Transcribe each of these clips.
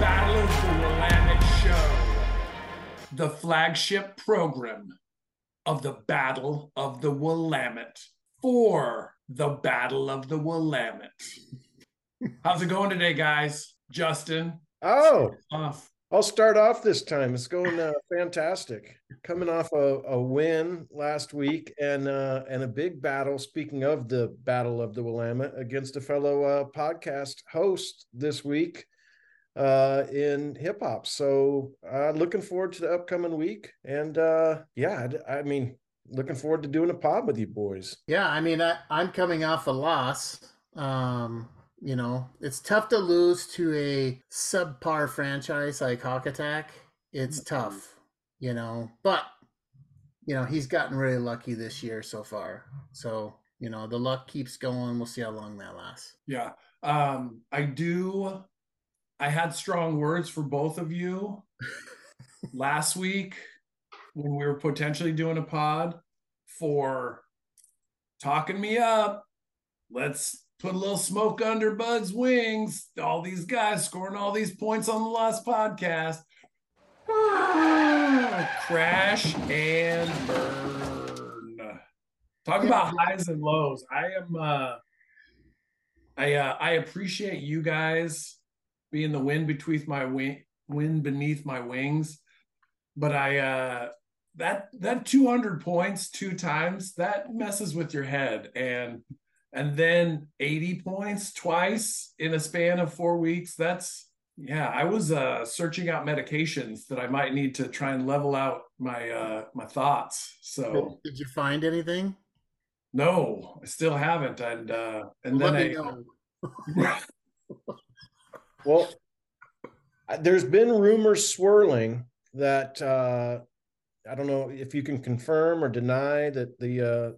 Battle of the Willamette Show, the flagship program of the Battle of the Willamette for the Battle of the Willamette. How's it going today, guys? Justin, Oh, off. I'll start off this time. It's going uh, fantastic. Coming off a, a win last week and uh, and a big battle. Speaking of the Battle of the Willamette against a fellow uh, podcast host this week uh, in hip hop. So uh, looking forward to the upcoming week. And uh, yeah, I, I mean, looking forward to doing a pod with you boys. Yeah, I mean, I, I'm coming off a loss. Um, you know, it's tough to lose to a subpar franchise like Hawk Attack. It's tough, you know, but you know he's gotten really lucky this year so far. So you know the luck keeps going. We'll see how long that lasts. Yeah. Um, I do. I had strong words for both of you last week when we were potentially doing a pod for talking me up. Let's put a little smoke under Bud's wings. All these guys scoring all these points on the last podcast. Crash and burn. Talk about highs and lows. I am uh I uh, I appreciate you guys being the wind beneath my wing, wind beneath my wings, but I uh, that that 200 points two times that messes with your head, and and then 80 points twice in a span of four weeks. That's yeah. I was uh, searching out medications that I might need to try and level out my uh, my thoughts. So Did you find anything? no, I still haven't, and uh, and then Let I. Well, there's been rumors swirling that uh, I don't know if you can confirm or deny that the uh,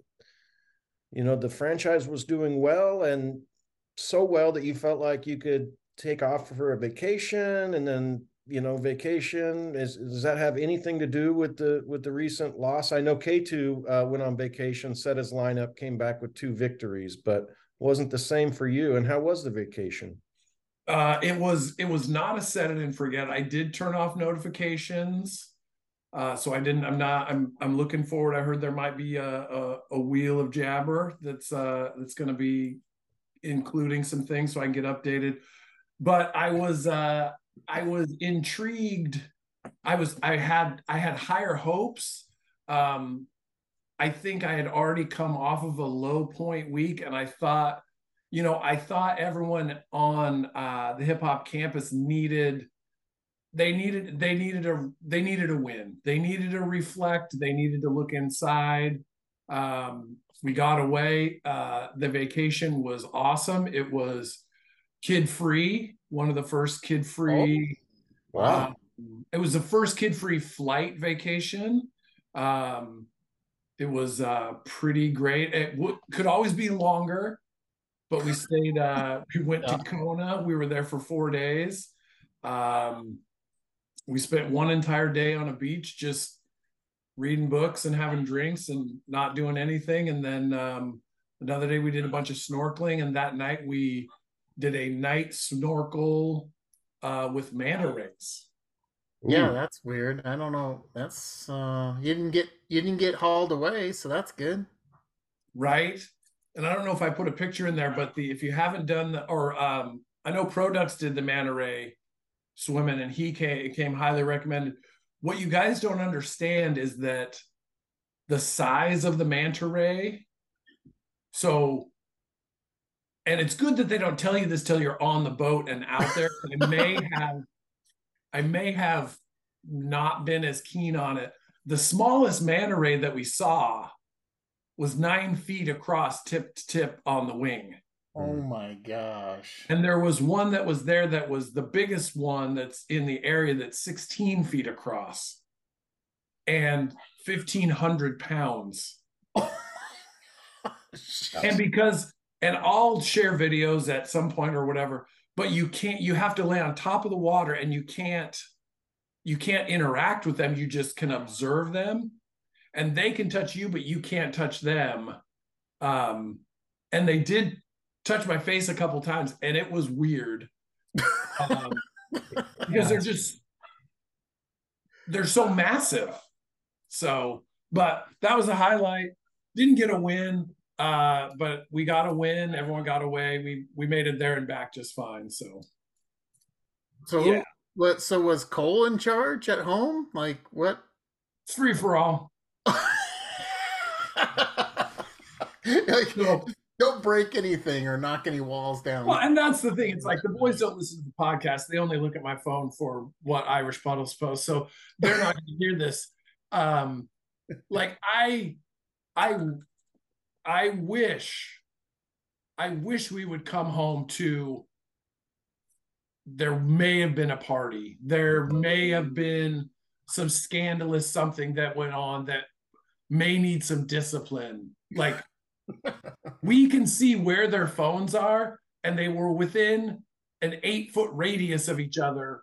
you know the franchise was doing well and so well that you felt like you could take off for a vacation and then you know vacation is does that have anything to do with the with the recent loss? I know k2 uh, went on vacation set his lineup came back with two victories but wasn't the same for you. And how was the vacation Uh, it was it was not a set it and forget. I did turn off notifications, uh, so I didn't. I'm not. I'm I'm looking forward. I heard there might be a a, a wheel of Jabber that's uh that's going to be including some things so I can get updated. But I was uh I was intrigued. I was I had I had higher hopes. Um, I think I had already come off of a low point week, and I thought you know, I thought everyone on uh, the hip hop campus needed they needed they needed a they needed a win. They needed to reflect. They needed to look inside. Um, we got away. Uh, the vacation was awesome. It was kid free. One of the first kid free. wow Um, it was the first kid free flight vacation. Um, it was uh, pretty great. It w- could always be longer, but we stayed. Uh, we went to Kona. We were there for four days. Um, we spent one entire day on a beach just reading books and having drinks and not doing anything. And then um, another day we did a bunch of snorkeling. And that night we did a night snorkel uh, with manta rays. Yeah, that's weird. I don't know. That's uh you didn't get you didn't get hauled away, so that's good. right? And I don't know if I put a picture in there, but the if you haven't done the or um I know Produx did the manta ray swimming and he came came highly recommended. What you guys don't understand is that the size of the manta ray. So and it's good that they don't tell you this till you're on the boat and out there. I may have I may have not been as keen on it. The smallest manta ray that we saw was nine feet across tip to tip on the wing. Oh hmm. my gosh. And there was one that was there that was the biggest one that's in the area that's 16 feet across and 1,500 pounds. And because, and I'll share videos at some point or whatever, but you can't, you have to lay on top of the water and you can't, you can't interact with them. You just can observe them and they can touch you, but you can't touch them. Um, and they did touch my face a couple times and it was weird. Um, because they're just they're so massive. So, but that was a highlight. Didn't get a win, uh, but we got a win. Everyone got away. We we made it there and back just fine. So, so yeah. what? So was Cole in charge at home? Like what? It's free for all. Like. Don't break anything or knock any walls down. Well, and that's the thing. It's like the boys don't listen to the podcast. They only look at my phone for what Irish Puddles post. So they're not going to hear this. Um, like I, I, I wish, I wish we would come home to. There may have been a party. There may have been some scandalous something that went on that may need some discipline. Like we can see where their phones are, and they were within an eight foot radius of each other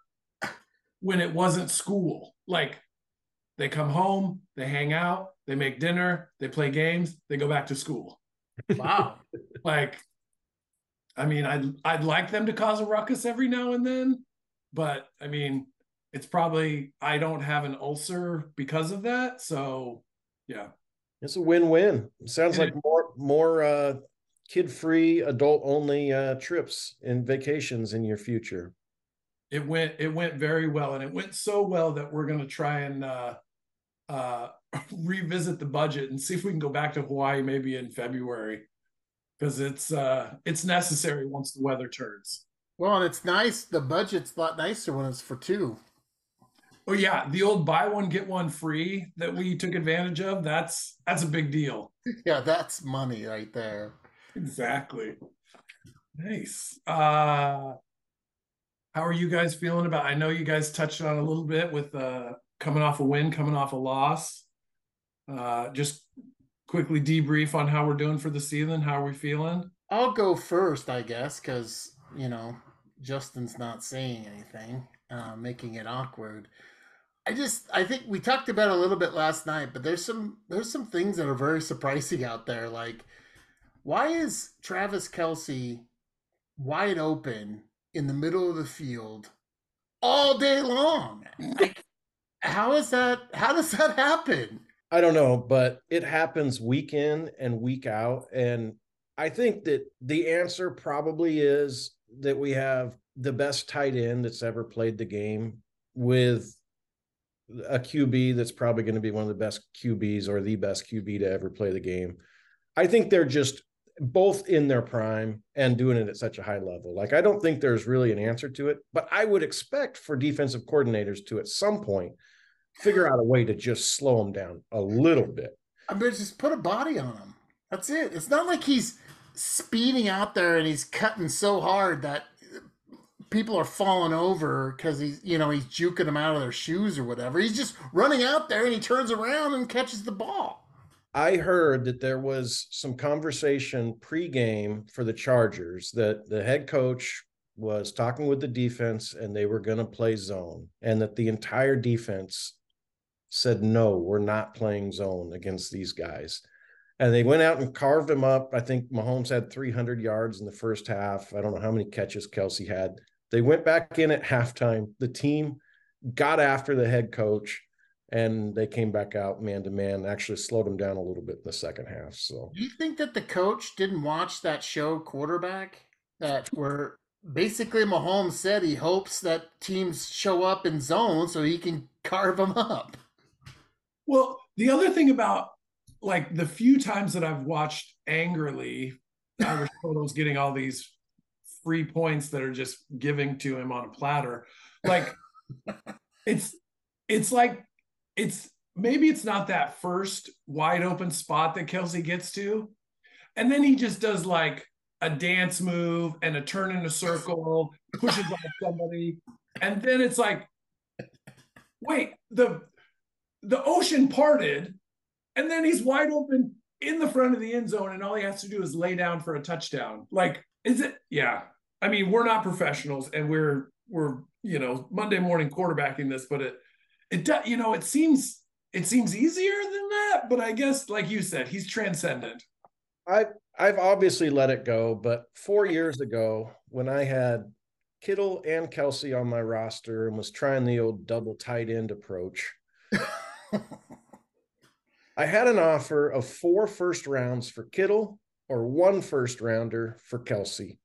when it wasn't school. Like they come home, they hang out, they make dinner, they play games, they go back to school. Wow. like, I mean, I'd I'd like them to cause a ruckus every now and then, but I mean, it's probably I don't have an ulcer because of that. So yeah. It's a win-win. It sounds like more more uh, kid-free, adult-only uh, trips and vacations in your future. It went it went very well, and it went so well that we're going to try and uh, uh, revisit the budget and see if we can go back to Hawaii maybe in February because it's uh, it's necessary once the weather turns. Well, and it's nice. The budget's a lot nicer when it's for two. Oh yeah, the old buy one get one free that we took advantage of. That's that's a big deal. Yeah, that's money right there. Exactly. Nice. Uh how are you guys feeling about I know you guys touched on a little bit with uh coming off a win, coming off a loss. Uh just quickly debrief on how we're doing for the season. How are we feeling? I'll go first, I guess, because you know, Justin's not saying anything, uh, making it awkward. I just I think we talked about a little bit last night, but there's some there's some things that are very surprising out there. Like, why is Travis Kelce wide open in the middle of the field all day long? Like, how is that? How does that happen? I don't know, but it happens week in and week out, and I think that the answer probably is that we have the best tight end that's ever played the game with a QB that's probably going to be one of the best QBs or the best QB to ever play the game. I think they're just both in their prime and doing it at such a high level. Like I don't think there's really an answer to it, but I would expect for defensive coordinators to at some point figure out a way to just slow them down a little bit. I mean, just put a body on him. That's it. It's not like he's speeding out there and he's cutting so hard that people are falling over because he's you know he's juking them out of their shoes or whatever. He's just running out there and he turns around and catches the ball. I heard that there was some conversation pregame for the Chargers that the head coach was talking with the defense and they were going to play zone and that the entire defense said no, we're not playing zone against these guys. And they went out and carved them up. I think Mahomes had 300 yards in the first half. I don't know how many catches kelce had. They went back in at halftime. The team got after the head coach and they came back out man to man, actually slowed them down a little bit in the second half. So, do you think that the coach didn't watch that show quarterback that where basically Mahomes said he hopes that teams show up in zone so he can carve them up? Well, the other thing about like the few times that I've watched angrily Irish Photos getting all these free points that are just giving to him on a platter. Like it's it's like it's maybe it's not that first wide open spot that Kelce gets to. And then he just does like a dance move and a turn in a circle, pushes on somebody. And then it's like, wait, the the ocean parted, and then he's wide open in the front of the end zone, and all he has to do is lay down for a touchdown. Like, is it? Yeah, I mean, we're not professionals and we're we're you know Monday morning quarterbacking this, but it it does you know it seems it seems easier than that. But I guess like you said, he's transcendent. I I've obviously let it go, but four years ago when I had Kittle and Kelce on my roster and was trying the old double tight end approach. I had an offer of four first rounds for Kittle or one first rounder for Kelce.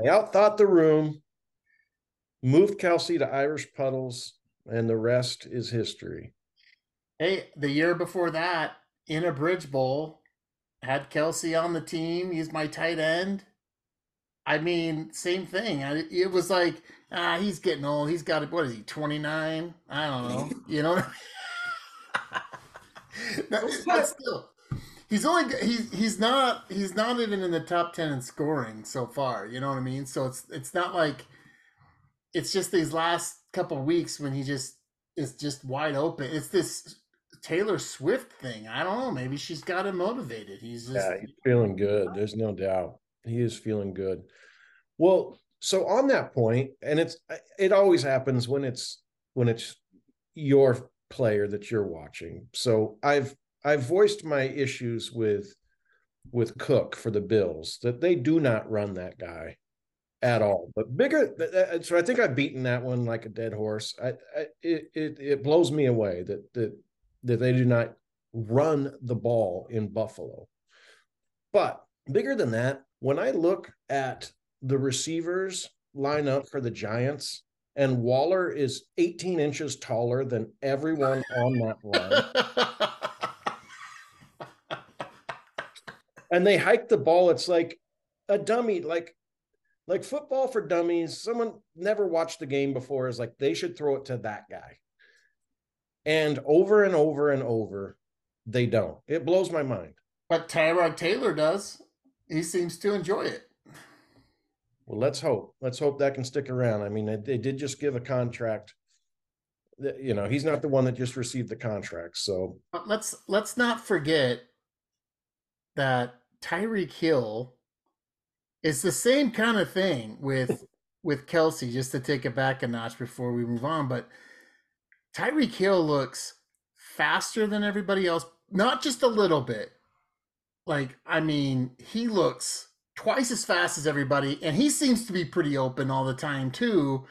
I outthought the room, moved Kelce to Irish puddles, and the rest is history. Hey, the year before that, in a bridge bowl, had Kelce on the team. He's my tight end. I mean, same thing. I, it was like, ah, he's getting old. He's got, what is he, 29? I don't know. You know what I mean? but still, he's only he's he's not he's not even in the top 10 in scoring so far you know what i mean? So it's it's not like it's just these last couple weeks when he just is just wide open. It's this taylor swift thing. I don't know maybe she's got him motivated. He's just yeah he's feeling good. There's no doubt. He is feeling good. Well so on that point and it's it always happens when it's when it's your player that you're watching. So i've I've voiced my issues with with Cook for the Bills that they do not run that guy at all. But bigger, so I think I've beaten that one like a dead horse. I, I it, it it blows me away that that that they do not run the ball in Buffalo. But bigger than that, when I look at the receivers lineup for the Giants, and Waller is 18 inches taller than everyone on that line. and they hike the ball. It's like a dummy, like like football for dummies. Someone never watched the game before is like they should throw it to that guy. And over and over and over, they don't. It blows my mind. But Tyrod Taylor does. He seems to enjoy it. Well, let's hope. Let's hope that can stick around. I mean, they, they did just give a contract. You know, he's not the one that just received the contract. So let's let's not forget that Tyreek Hill is the same kind of thing with with Kelce, just to take it back a notch before we move on. But Tyreek Hill looks faster than everybody else, not just a little bit. Like, I mean, he looks twice as fast as everybody, and he seems to be pretty open all the time too.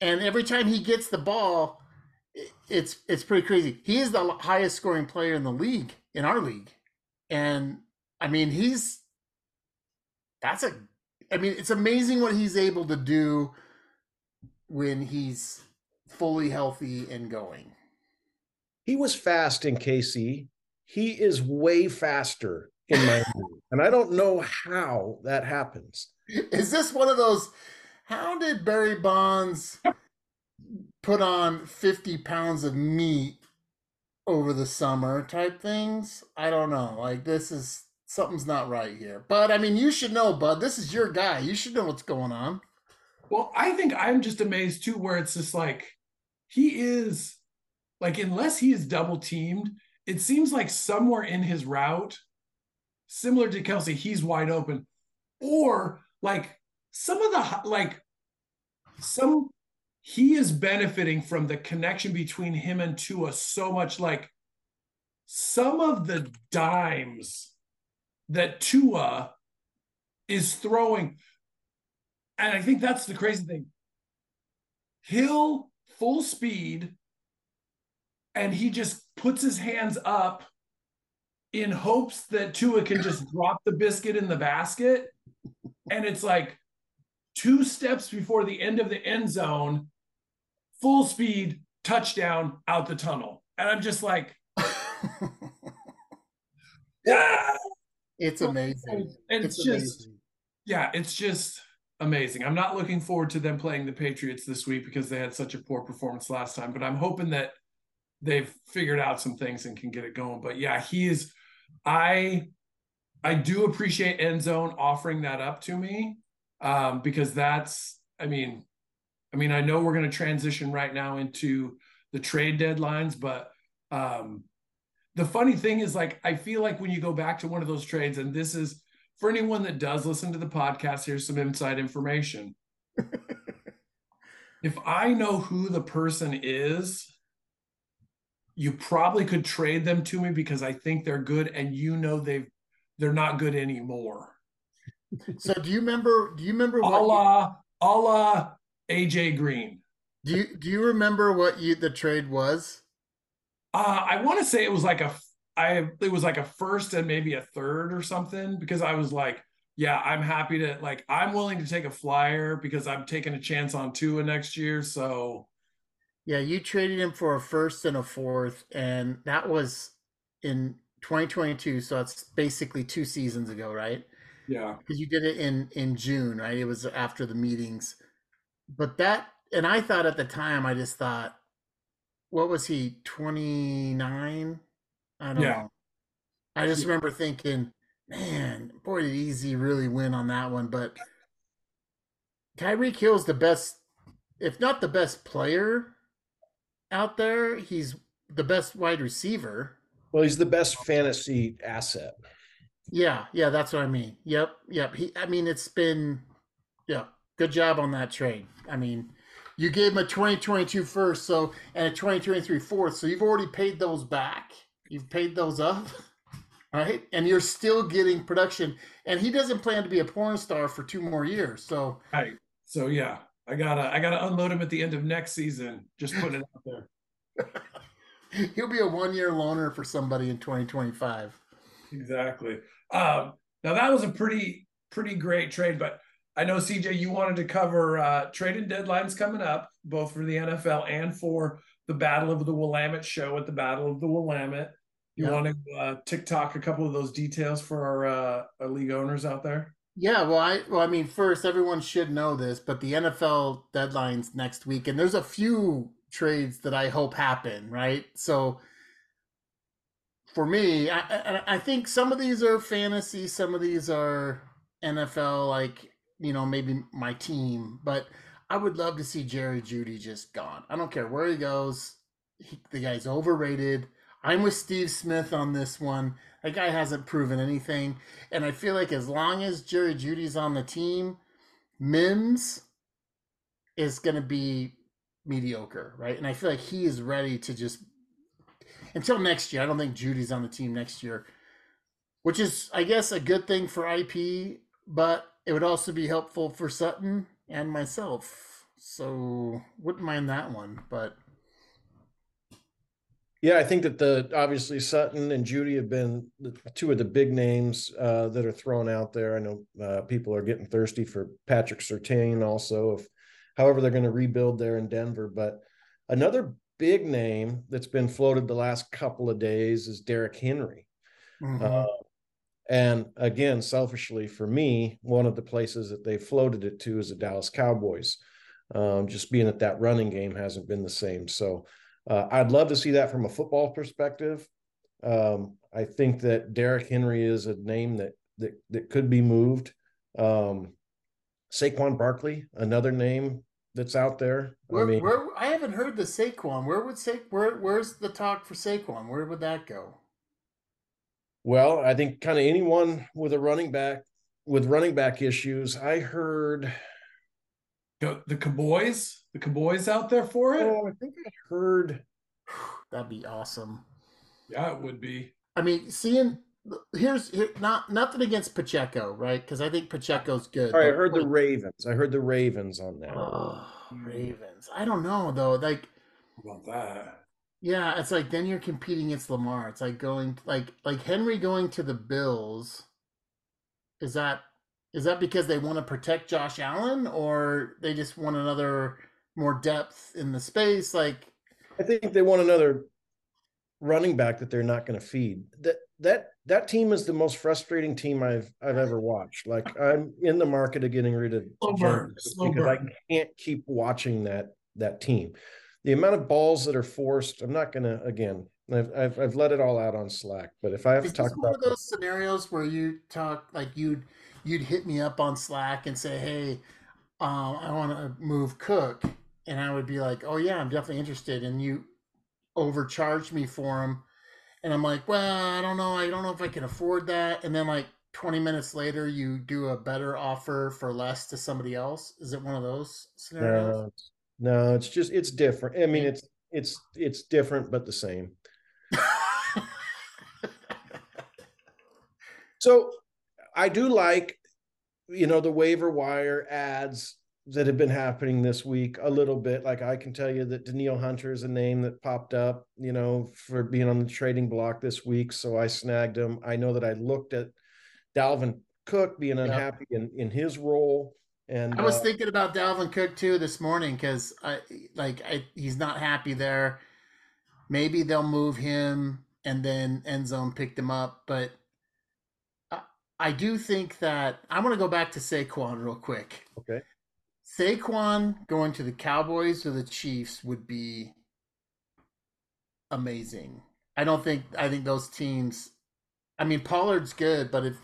And every time he gets the ball, it's it's pretty crazy. He is the highest scoring player in the league in our league. And I mean, he's that's a I mean, it's amazing what he's able to do when he's fully healthy and going. He was fast in KC. He is way faster in my and I don't know how that happens. Is this one of those how did Barry Bonds put on 50 pounds of meat over the summer type things. I don't know. Like this is something's not right here. But I mean, you should know, Bud. This is your guy. You should know what's going on. Well, I think I'm just amazed too, where it's just like he is like unless he is double teamed, it seems like somewhere in his route, similar to Kelce, he's wide open. Or like some of the like some he is benefiting from the connection between him and Tua so much. Like some of the dimes that Tua is throwing, and I think that's the crazy thing. He'll full speed, and he just puts his hands up in hopes that Tua can just drop the biscuit in the basket. And it's like two steps before the end of the end zone, full speed, touchdown out the tunnel. And I'm just like, yeah. It's amazing. And it's, it's just, amazing. yeah, it's just amazing. I'm not looking forward to them playing the Patriots this week because they had such a poor performance last time, but I'm hoping that they've figured out some things and can get it going. But yeah, he is, I, I do appreciate End Zone offering that up to me um, because that's, I mean, I mean, I know we're going to transition right now into the trade deadlines, but um, the funny thing is, like, I feel like when you go back to one of those trades, and this is for anyone that does listen to the podcast, here's some inside information. if I know who the person is, you probably could trade them to me because I think they're good, and you know they've they're not good anymore. So do you remember? Do you remember A what? you- la, a la AJ Green. do you do you remember what you the trade was? Uh, I want to say it was like a I it was like a first and maybe a third or something because I was like, yeah, I'm happy to like I'm willing to take a flyer because I'm taking a chance on Tua next year. So Yeah, you traded him for a first and a fourth, and that was in 2022. So it's basically two seasons ago, right? yeah, Because you did it in in June, right? It was after the meetings. But that, and I thought at the time, I just thought, what was he? 29? I don't Yeah. know. I just remember thinking, man, boy, did Easy really win on that one. But Tyreek Hill's the best, if not the best player out there. He's the best wide receiver. Well, he's the best fantasy asset. Yeah, yeah, that's what I mean. Yep, yep. He, I mean, it's been, yeah, good job on that trade. I mean, you gave him a 2022 first, so and a 2023 fourth, so you've already paid those back. You've paid those up, right? And you're still getting production. And he doesn't plan to be a porn star for two more years. So right. So yeah, I gotta I gotta unload him at the end of next season. Just putting it out there. he'll be a one year loaner for somebody in 2025. Exactly. Um, now that was a pretty pretty great trade, but I know CJ, you wanted to cover uh, trading deadlines coming up, both for the NFL and for the Battle of the Willamette show at the Battle of the Willamette. You Yeah. want to uh, TikTok a couple of those details for our, uh, our league owners out there? Yeah, well, I well, I mean, first, everyone should know this, but the NFL deadline's next week, and there's a few trades that I hope happen, right? So, for me, I, I I think some of these are fantasy, some of these are NFL, like you know, maybe my team, but I would love to see Jerry Jeudy just gone. I don't care where he goes. He, the guy's overrated. I'm with Steve Smith on this one. That guy hasn't proven anything. And I feel like as long as Jerry Jeudy's on the team, Mims is going to be mediocre, right? And I feel like he is ready to just until next year. I don't think Jeudy's on the team next year, which is, I guess, a good thing for IP, but it would also be helpful for Sutton and myself. So wouldn't mind that one, but Yeah, I think that the obviously Sutton and Jeudy have been the two of the big names uh, that are thrown out there. I know uh, people are getting thirsty for Patrick Surtain also, if however they're going to rebuild there in Denver. But another big name that's been floated the last couple of days is Derrick Henry. mhm. Uh, and again, selfishly for me, one of the places that they floated it to is the Dallas Cowboys. Um, just being that that running game hasn't been the same. So uh, I'd love to see that from a football perspective. Um, I think that Derrick Henry is a name that that that could be moved. Um, Saquon Barkley, another name that's out there. where, I mean, where I haven't heard the Saquon. Where would Sa- where where's the talk for Saquon? Where would that go? Well, I think kind of anyone with a running back with running back issues. I heard. Go, the Cowboys, the Cowboys out there for it? Oh, I think I heard. That'd be awesome. Yeah, it would be. I mean, seeing here's here, not nothing against Pacheco, right? Because I think Pacheco's good. All right, I but heard the Ravens. I heard the Ravens on that. oh, Ravens. I don't know though. Like, How about that? Yeah, it's like then you're competing against Lamar. It's like going like like Henry going to the Bills. Is that is that because they want to protect Josh Allen, or they just want another more depth in the space? Like, I think they want another running back that they're not going to feed. That that that team is the most frustrating team I've I've ever watched. Like I'm in the market of getting rid of Slow burn, slow because I can't keep watching that that team. The amount of balls that are forced, I'm not going to again. I've, I've I've let it all out on Slack, but if I have Is to talk this one about of those scenarios where you talk like you'd you'd hit me up on Slack and say, "Hey, um, I want to move Cook," and I would be like, "Oh yeah, I'm definitely interested," and you overcharged me for him, and I'm like, "Well, I don't know, I don't know if I can afford that," and then like 20 minutes later, you do a better offer for less to somebody else. Is it one of those scenarios? no, it's- no, it's just it's different. I mean, it's it's it's different but the same. So I do like you know, the waiver wire ads that have been happening this week a little bit. Like I can tell you that Danielle Hunter is a name that popped up, you know, for being on the trading block this week. So I snagged him. I know that I looked at Dalvin Cook being unhappy in, in his role. And I was uh, thinking about Dalvin Cook too this morning because I like I, he's not happy there. Maybe they'll move him and then end zone picked him up, but I, I do think that I want to go back to Saquon real quick. okay. Saquon going to the Cowboys or the Chiefs would be amazing. I don't think I think those teams. I mean, Pollard's good, but if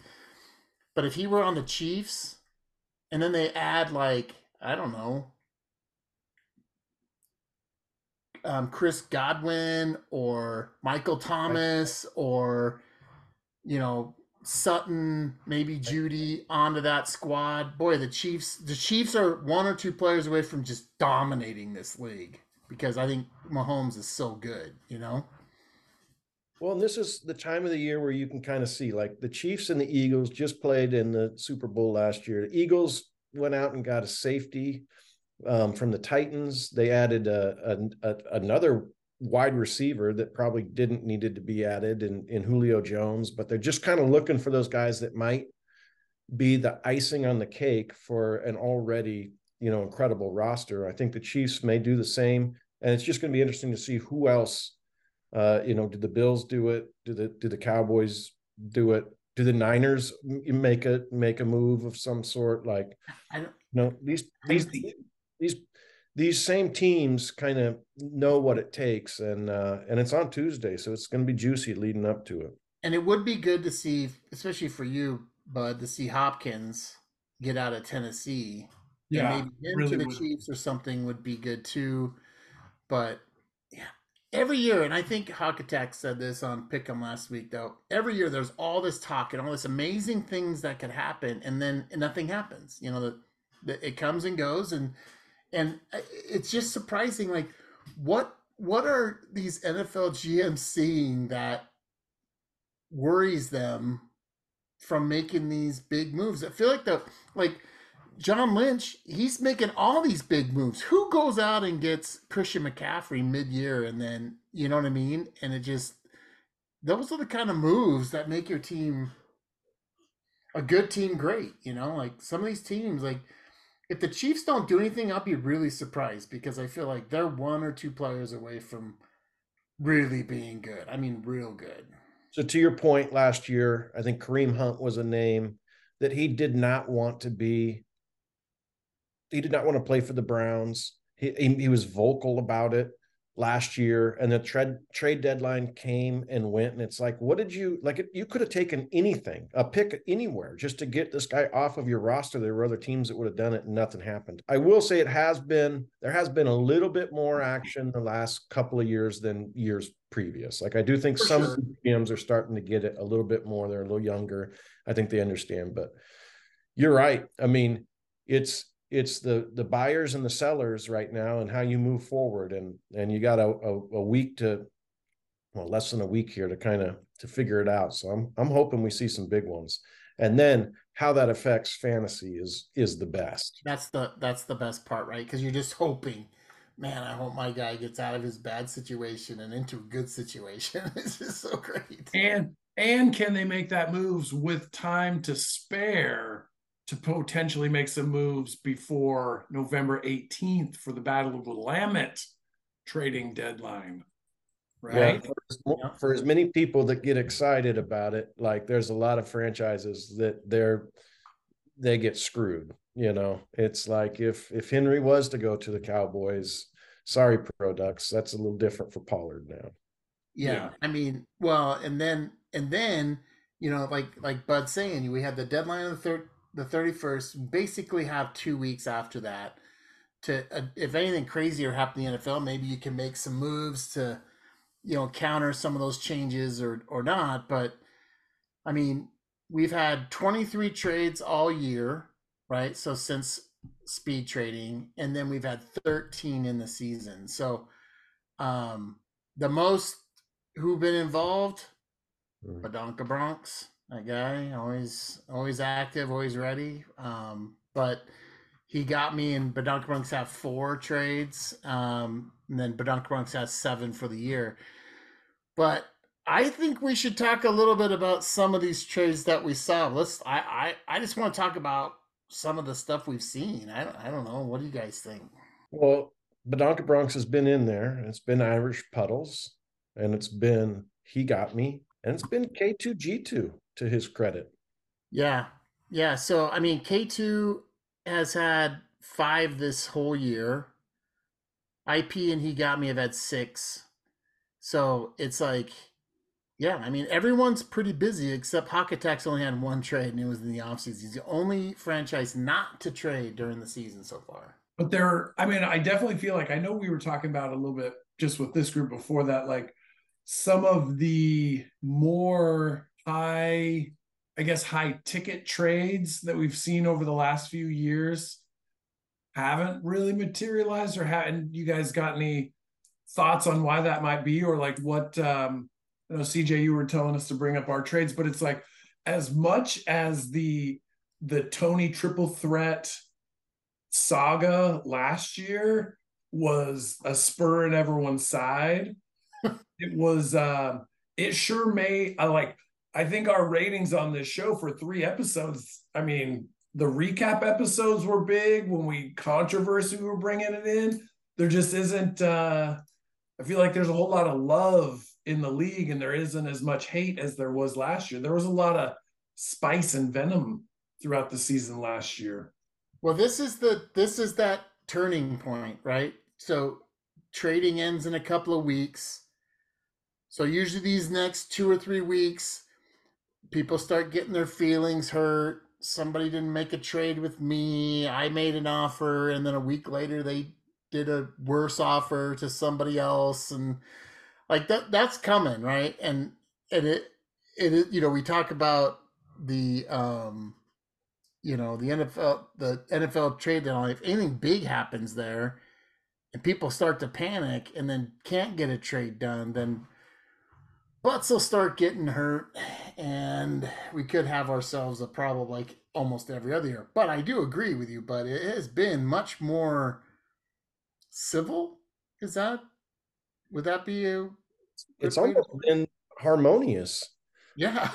but if he were on the Chiefs, and then they add like I don't know, um, Chris Godwin or Michael Thomas or you know Sutton, maybe Jeudy onto that squad. Boy, the Chiefs the Chiefs are one or two players away from just dominating this league because I think Mahomes is so good, you know. Well, and this is the time of the year where you can kind of see like the Chiefs and the Eagles just played in the Super Bowl last year. The Eagles went out and got a safety um, from the Titans. They added a, a, a, another wide receiver that probably didn't needed to be added in, in Julio Jones, but they're just kind of looking for those guys that might be the icing on the cake for an already you know incredible roster. I think the Chiefs may do the same, and it's just going to be interesting to see who else uh, you know, do the Bills do it? Do the do the Cowboys do it? Do the Niners make a make a move of some sort? Like, I don't, you know, these these these these same teams kind of know what it takes, and uh, and it's on Tuesday, so it's going to be juicy leading up to it. and it would be good to see, especially for you, Bud, to see Hopkins get out of Tennessee. Yeah, and maybe him really to the would. Chiefs or something would be good too. But yeah, every year, and I think Hawk Attack said this on Pick'em last week, though. Every year, there's all this talk and all this amazing things that could happen, and then nothing happens. You know, the, the, it comes and goes, and and uh, it's just surprising. Like, what what are these NFL GMs seeing that worries them from making these big moves? I feel like the like John Lynch, he's making all these big moves. Who goes out and gets Christian McCaffrey mid-year and then you know what I mean? And it just those are the kind of moves that make your team a good team great, you know? Like some of these teams like if the Chiefs don't do anything, I'll be really surprised because I feel like they're one or two players away from really being good. I mean, real good. So to your point, last year, I think Kareem Hunt was a name that he did not want to be. He did not want to play for the Browns. He he, he was vocal about it last year, and the trade trade deadline came and went. And it's like, what did you like? You could have taken anything, a pick anywhere, just to get this guy off of your roster. There were other teams that would have done it, and nothing happened. I will say it has been there has been a little bit more action the last couple of years than years previous. Like I do think For some sure. GMs are starting to get it a little bit more. They're a little younger. I think they understand, but you're right. I mean, it's it's the the buyers and the sellers right now and how you move forward and and you got a, a, a week to well less than a week here to kind of to figure it out so i'm i'm hoping we see some big ones and then how that affects fantasy is is the best That's the that's the best part, right? Because you're just hoping, man. I hope my guy gets out of his bad situation and into a good situation. it's just so great. And and can they make that moves with time to spare to potentially make some moves before November 18th for the Battle of the Willamette trading deadline? Right? Well, for, as, for as many people that get excited about it like there's a lot of franchises that they're they get screwed you know it's like if if henry was to go to the cowboys sorry products that's a little different for pollard now Yeah, Yeah. I mean, well, and then and then you know, like like Bud saying, we had the deadline of the third, the thirty first. Basically, have two weeks after that to, uh, if anything crazier happened in the NFL, maybe you can make some moves to, you know, counter some of those changes or or not. But I mean, we've had twenty three trades all year, right? So since speed trading, and then we've had thirteen in the season. So, um, the most who've been involved. Badonka Bronx. That guy always always active, always ready. Um, but he got me and Badunk Bronx have four trades. Um, and then Badunk Bronx has seven for the year. But I think we should talk a little bit about some of these trades that we saw. Let's I I, I just want to talk about some of the stuff we've seen. I don't, I don't know. What do you guys think? Well, Badonka Bronx has been in there. It's been Irish Puddles, and it's been He Got Me, and it's been K2G2 to his credit. Yeah. Yeah. So, I mean, K2 has had five this whole year. IP and He Got Me have had six. So it's like, yeah, I mean, everyone's pretty busy except Hawk Attacks only had one trade and it was in the offseason. He's the only franchise not to trade during the season so far. But there, I mean, I definitely feel like I know we were talking about a little bit just with this group before that, like some of the more high, I guess, high ticket trades that we've seen over the last few years haven't really materialized or hadn't you guys got any thoughts on why that might be or like what um I know CJ you were telling us to bring up our trades but it's like as much as the the Tony triple threat saga last year was a spur in everyone's side it was uh it sure may I like I think our ratings on this show for 3 episodes I mean the recap episodes were big. When we controversy we were bringing it in. There just isn't uh i feel like there's a whole lot of love in the league and there isn't as much hate as there was last year. There was a lot of spice and venom throughout the season last year. Well this is the this is that turning point right? So trading ends in a couple of weeks. So usually these next two or three weeks people start getting their feelings hurt somebody didn't make a trade with me. I made an offer, and then a week later they did a worse offer to somebody else, and like that that's coming, right? And and it it you know we talk about the um you know the NFL the NFL trade deadline. If anything big happens there, and people start to panic and then can't get a trade done, then butts will start getting hurt, and we could have ourselves a problem like almost every other year. But I do agree with you, but it has been much more civil. Is that would that be you? it's almost been harmonious. Yeah.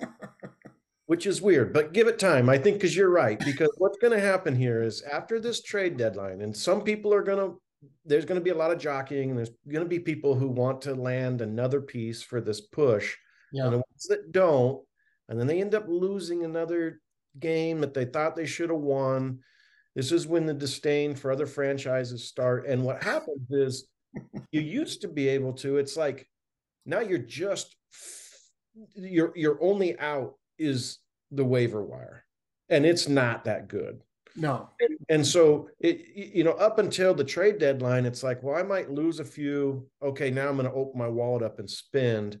Which is weird, but give it time. I think because you're right. Because what's going to happen here is after this trade deadline, and some people are going to there's going to be a lot of jockeying there's going to be people who want to land another piece for this push yeah. and the ones that don't and then they end up losing another game that they thought they should have won this is when the disdain for other franchises start and what happens is you used to be able to it's like now you're just your your only out is the waiver wire and it's not that good no. And, so it you know up until the trade deadline it's like well I might lose a few. Okay now I'm going to open my wallet up and spend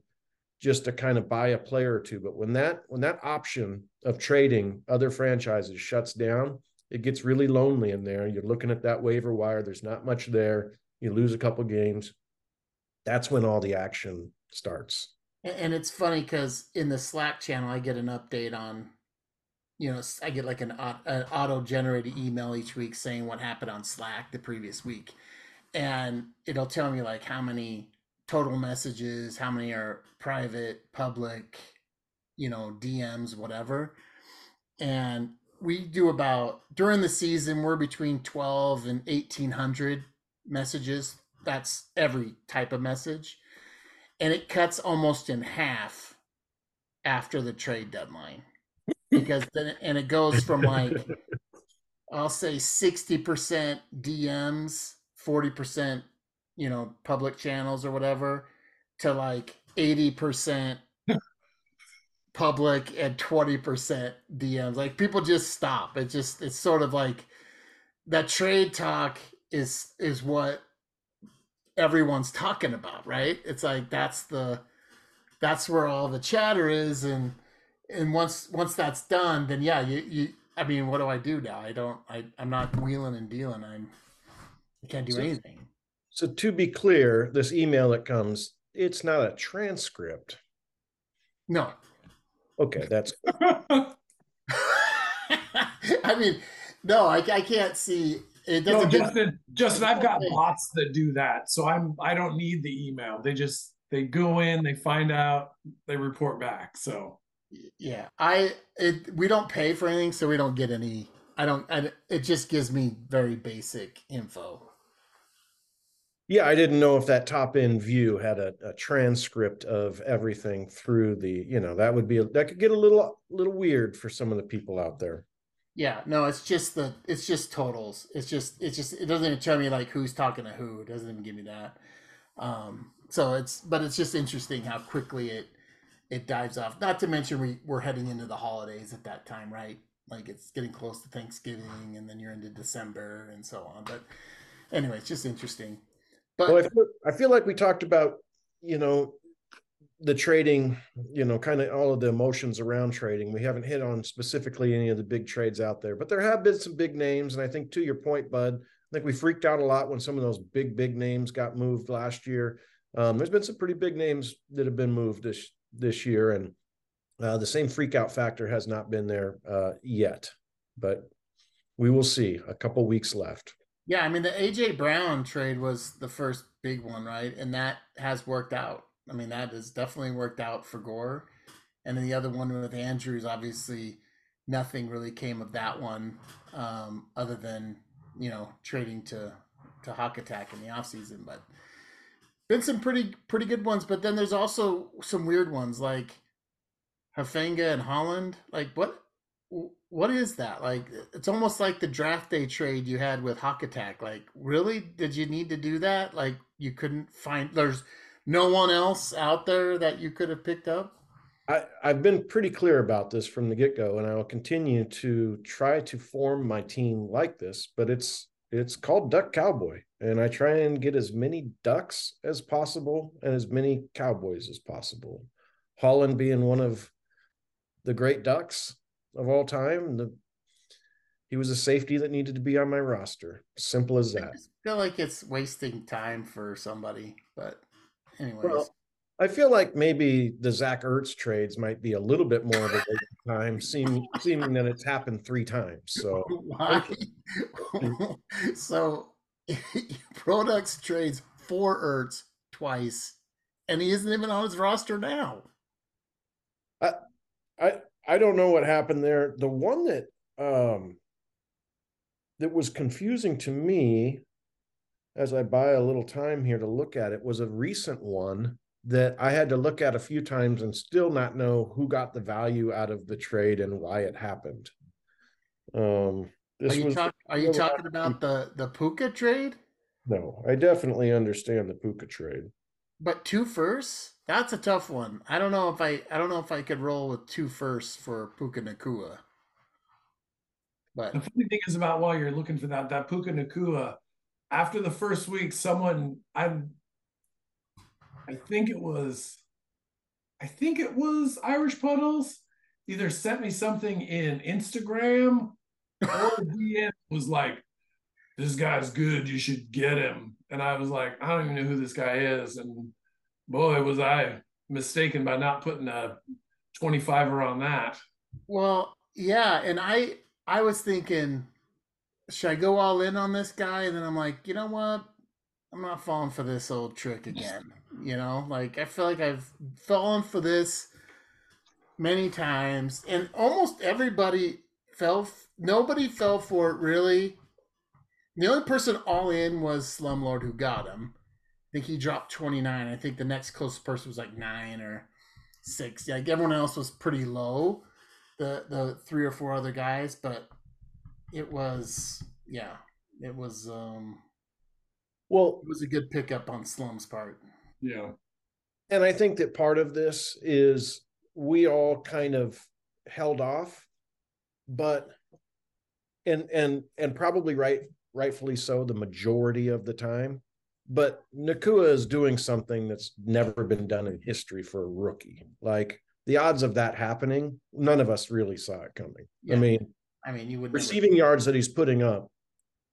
just to kind of buy a player or two. But when that when that option of trading other franchises shuts down it gets really lonely in there. You're looking at that waiver wire. There's not much there. You lose a couple games. That's when all the action starts. And it's funny cuz in the Slack channel I get an update on you know, I get like an, an auto generated email each week saying what happened on Slack the previous week. And it'll tell me like how many total messages, how many are private, public, you know, DMs, whatever. And we do about during the season, we're between 12 and 1800 messages. That's every type of message. And it cuts almost in half after the trade deadline because then and it goes from like I'll say 60% DMs, 40% you know, public channels or whatever to like 80% public and 20% DMs. Like people just stop. It just it's sort of like that trade talk is is what everyone's talking about, right? It's like that's the that's where all the chatter is and and once once that's done, then yeah, you, you I mean, what do I do now? I don't. I I'm not wheeling and dealing. I'm I can't do so, anything. So to be clear, this email that comes, it's not a transcript. No. Okay, that's I mean, no, I, I can't see. It No, doesn't. Justin, Justin, I've got bots that do that. So I'm I don't need the email. They just they go in, they find out, they report back. So yeah, I it we don't pay for anything, so we don't get any. I don't. I, it just gives me very basic info. Yeah, I didn't know if that top end view had a, a transcript of everything through the, you know, that would be, that could get a little, little weird for some of the people out there. Yeah, no, it's just the it's just totals. It's just it's just it doesn't even tell me like who's talking to who. It doesn't even give me that. Um, so it's but it's just interesting how quickly it it dives off. Not to mention we we're heading into the holidays at that time, right? Like it's getting close to Thanksgiving, and then you're into December and so on. But anyway, it's just interesting. But Well, I feel, I feel like we talked about, you know, the trading, you know, kind of all of the emotions around trading. We haven't hit on specifically any of the big trades out there, but there have been some big names. And I think to your point, Bud, I think we freaked out a lot when some of those big, big names got moved last year. Um, there's been some pretty big names that have been moved this this year, and uh, the same freak out factor has not been there uh, yet. But we will see. A couple weeks left. Yeah, I mean the AJ Brown trade was the first big one, right? And that has worked out. I mean that has definitely worked out for Gore. And then the other one with Andrews, obviously, nothing really came of that one, um, other than you know trading to to Hawk Attack in the offseason. But been some pretty pretty good ones. But then there's also some weird ones like Hufanga and Holland. Like what what is that? Like it's almost like the draft day trade you had with Hawk Attack. Like, really? Did you need to do that? Like you couldn't find there's no one else out there that you could have picked up? I, I've been pretty clear about this from the get go, and I will continue to try to form my team like this. But it's it's called Duck Cowboy, and I try and get as many ducks as possible and as many cowboys as possible. Holland being one of the great ducks of all time. The he was a safety that needed to be on my roster. Simple as I that. just feel like it's wasting time for somebody. But anyways. Well, I feel like maybe the Zach Ertz trades might be a little bit more of a waste of time, seeming seeming that it's happened three times. So so products trades for Ertz twice, and he isn't even on his roster now. I I don't know what happened there. The one that um that was confusing to me as I buy a little time here to look at it was a recent one that I had to look at a few times and still not know who got the value out of the trade and why it happened. Um this Are you, was talk, are you little talking about the the Puka trade? no, I definitely understand the Puka trade. But two firsts? That's a tough one. I don't know if I I don't know if I could roll with two firsts for Puka Nacua. But the funny thing is about while you're looking for that, that Puka Nacua, after the first week, someone I'm I think it was I think it was Irish Puddles either sent me something in Instagram or DM was like, This guy's good, you should get him. And I was like, I don't even know who this guy is. And boy, was I mistaken by not putting a 25er on that. well, yeah, and I I was thinking, should I go all in on this guy? And then I'm like, you know what? I'm not falling for this old trick again. You know, like I feel like I've fallen for this many times, and almost everybody fell. F- Nobody fell for it really. The only person all in was Slumlord who got him. I think he dropped 29. I think the next closest person was like nine or six. Like everyone else was pretty low. The the three or four other guys, but it was yeah, it was um Well, it was a good pickup on Slum's part. Yeah. and I think that part of this is we all kind of held off, but and and and probably right rightfully so the majority of the time. But Nacua is doing something that's never been done in history for a rookie. Like the odds of that happening, none of us really saw it coming. Yeah. I mean, I mean, you would never- receiving yards that he's putting up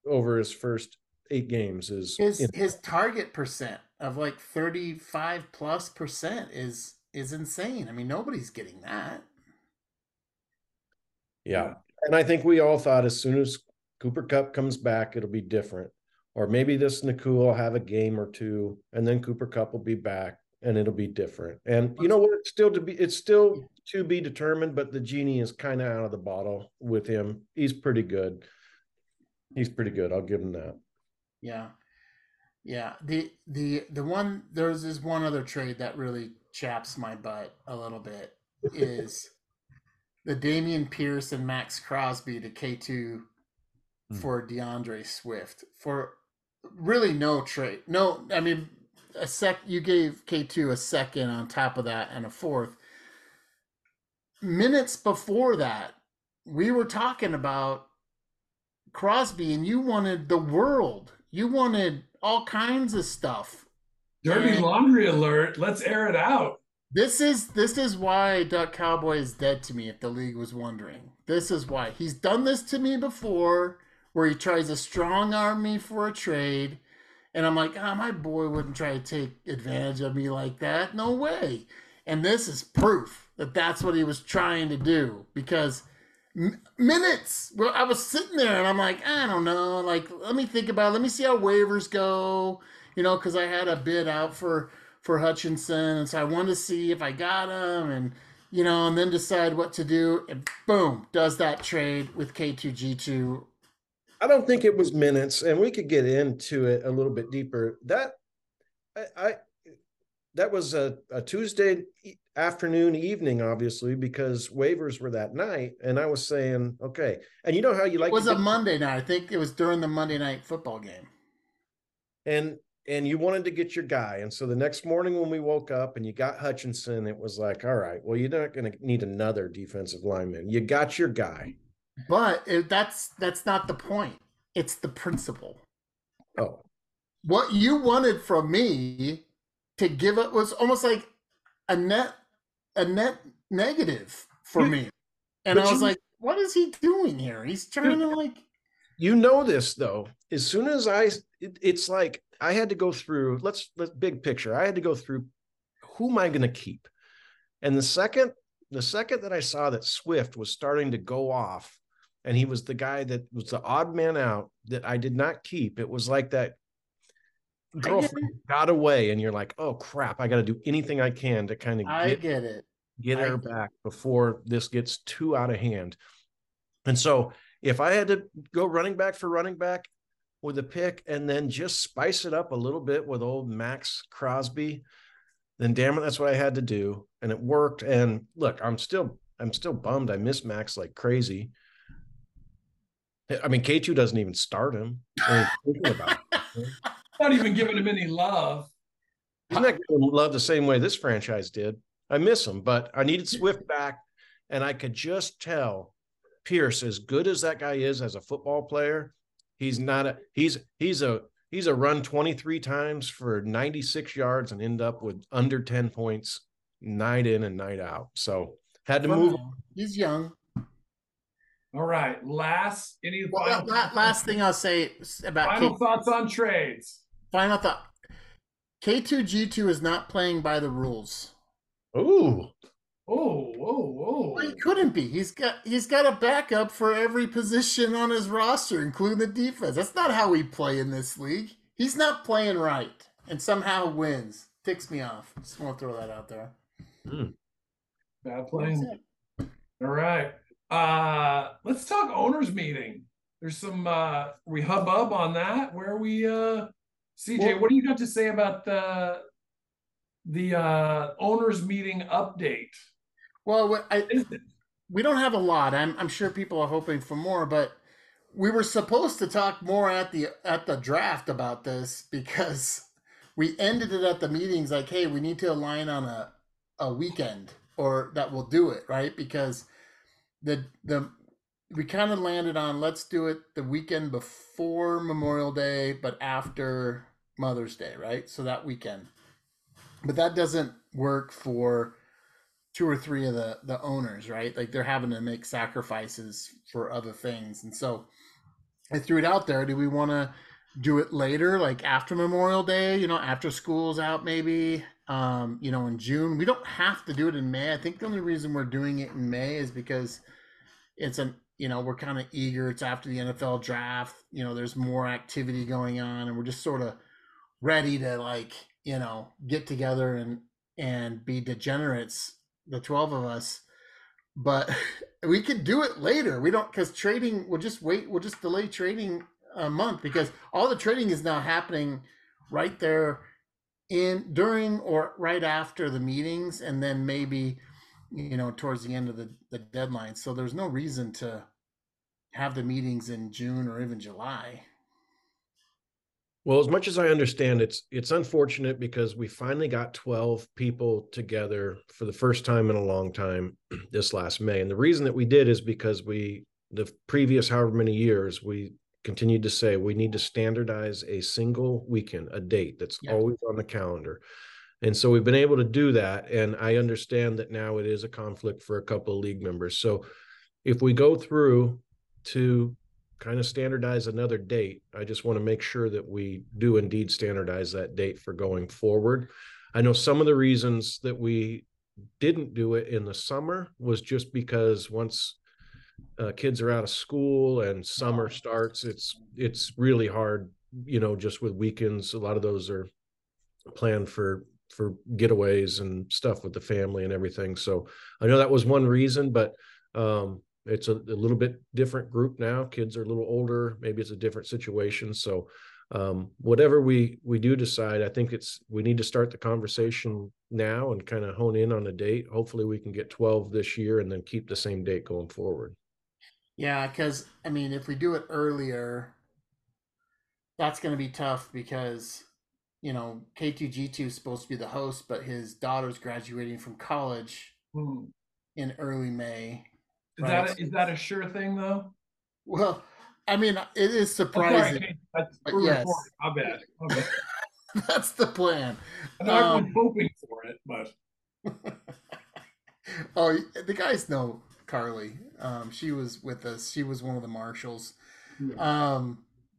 over his first eight games is his his target percent of like 35 plus percent is is insane. I mean, nobody's getting that. Yeah. And I think we all thought as soon as Cooper Kupp comes back, it'll be different. Or maybe this Nacua will have a game or two, and then Cooper Kupp will be back and it'll be different. And you know what? It's still to be it's still to be determined, but the genie is kind of out of the bottle with him. He's pretty good. He's pretty good. I'll give him that. Yeah. Yeah. The the the one there's this one other trade that really chaps my butt a little bit is the Dameon Pierce and Maxx Crosby to K2 Hmm. for D'Andre Swift for really no trade. No, I mean a sec you gave K2 a second on top of that and a fourth. Minutes before that, we were talking about Crosby and you wanted the world. You wanted all kinds of stuff. Dirty And- laundry alert. Let's air it out. This is this is why Duck Cowboy is dead to me. If the league was wondering, this is why he's done this to me before, where he tries to strong arm me for a trade, and I'm like, ah, my boy wouldn't try to take advantage of me like that. No way. And this is proof that that's what he was trying to do because minutes. Well, I was sitting there and I'm like, I don't know. Like, let me think about. it. Let me see how waivers go. You know, because I had a bid out for for Hutchinson, and so I wanted to see if I got him, and you know, and then decide what to do. And boom, does that trade with K2G2. I don't think it was minutes, and we could get into it a little bit deeper. That I, I that was a, a Tuesday afternoon, evening, obviously, because waivers were that night, and I was saying, okay, and you know how you like It was a Monday night. I think it was during the Monday night football game. and and you wanted to get your guy, and so the next morning when we woke up and you got Hutchinson, it was like, all right, well, you're not going to need another defensive lineman. You got your guy. But it, that's that's not the point. It's the principle. Oh, What you wanted from me to give it was almost like a net a net negative for me. And but I was you- like, what is he doing here? He's trying to like you know this though as soon as i it, it's like i had to go through let's let's big picture i had to go through who am i going to keep and the second the second that i saw that swift was starting to go off and he was the guy that was the odd man out that i did not keep it was like that girlfriend got away and you're like oh crap i got to do anything i can to kind of I get it. get I her get it. back before this gets too out of hand. And so if I had to go running back for running back with a pick and then just spice it up a little bit with old Maxx Crosby, then damn it, that's what I had to do. And it worked. And look, I'm still I'm still bummed. I miss Max like crazy. I mean, K2 doesn't even start him. I mean, thinking about it. Not even giving him any love. He's not getting love the same way this franchise did. I miss him, but I needed Swift back, and I could just tell Pierce, as good as that guy is as a football player, he's not a he's he's a he's a run 23 times for 96 yards and end up with under 10 points night in and night out. So had to move. He's young. All right. Last any Well, final, la- last thing I'll say about final K- thoughts on trades? final thought. K2G2 is not playing by the rules. Ooh, Oh, whoa, Well, he couldn't be. He's got he's got a backup for every position on his roster, including the defense. That's not how we play in this league. He's not playing right, and somehow wins. Ticks me off. Just want to throw that out there. Bad That's playing. All right. Uh let's talk owners meeting. There's some uh we hubbub on that. Where are we uh CJ, Well- what do you got to say about the the uh owners meeting update? Well, I, we don't have a lot. I'm I'm sure people are hoping for more, but we were supposed to talk more at the at the draft about this because we ended it at the meetings like, hey, we need to align on a a weekend or that will do it, right? Because the the we kind of landed on let's do it the weekend before Memorial Day, but after Mother's Day, right? So that weekend. But that doesn't work for two or three of the the owners, right? Like they're having to make sacrifices for other things, and so I threw it out there. Do we want to do it later, like after Memorial Day? You know, after school's out, maybe. Um, you know, in June. We don't have to do it in May. I think the only reason we're doing it in May is because it's an you know we're kind of eager. It's after the NFL draft. You know, there's more activity going on, and we're just sort of ready to like you know get together and and be degenerates, the twelve of us. But we could do it later. We don't because trading. We'll just wait. We'll just delay trading a month because all the trading is now happening right there in during or right after the meetings and then maybe you know towards the end of the, the deadline so there's no reason to have the meetings in june or even july Well, as much as I understand, it's it's unfortunate because we finally got 12 people together for the first time in a long time this last May. And the reason that we did is because we the previous however many years we continued to say we need to standardize a single weekend, a date that's Yeah. always on the calendar. And so we've been able to do that. And I understand that now it is a conflict for a couple of league members. So if we go through to kind of standardize another date, I just want to make sure that we do indeed standardize that date for going forward. I know some of the reasons that we didn't do it in the summer was just because once uh, kids are out of school and summer starts, it's it's really hard, you know, just with weekends. A lot of those are planned for for getaways and stuff with the family and everything. So I know that was one reason, but um, it's a, a little bit different group now. Kids are a little older. Maybe it's a different situation. So um, whatever we we do decide, I think it's we need to start the conversation now and kind of hone in on a date. Hopefully, we can get twelve this year and then keep the same date going forward. yeah because i mean if we do it earlier that's going to be tough because you know k2g2 is supposed to be the host but his daughter's graduating from college Hmm. in early may Is Right. that a, is that a sure thing though? well i mean it is surprising yes. recording. My bad. My that's the plan I know everyone's Um, hoping for it, but oh, the guys know Carly. Um, she was with us. She was one of the marshals. Um,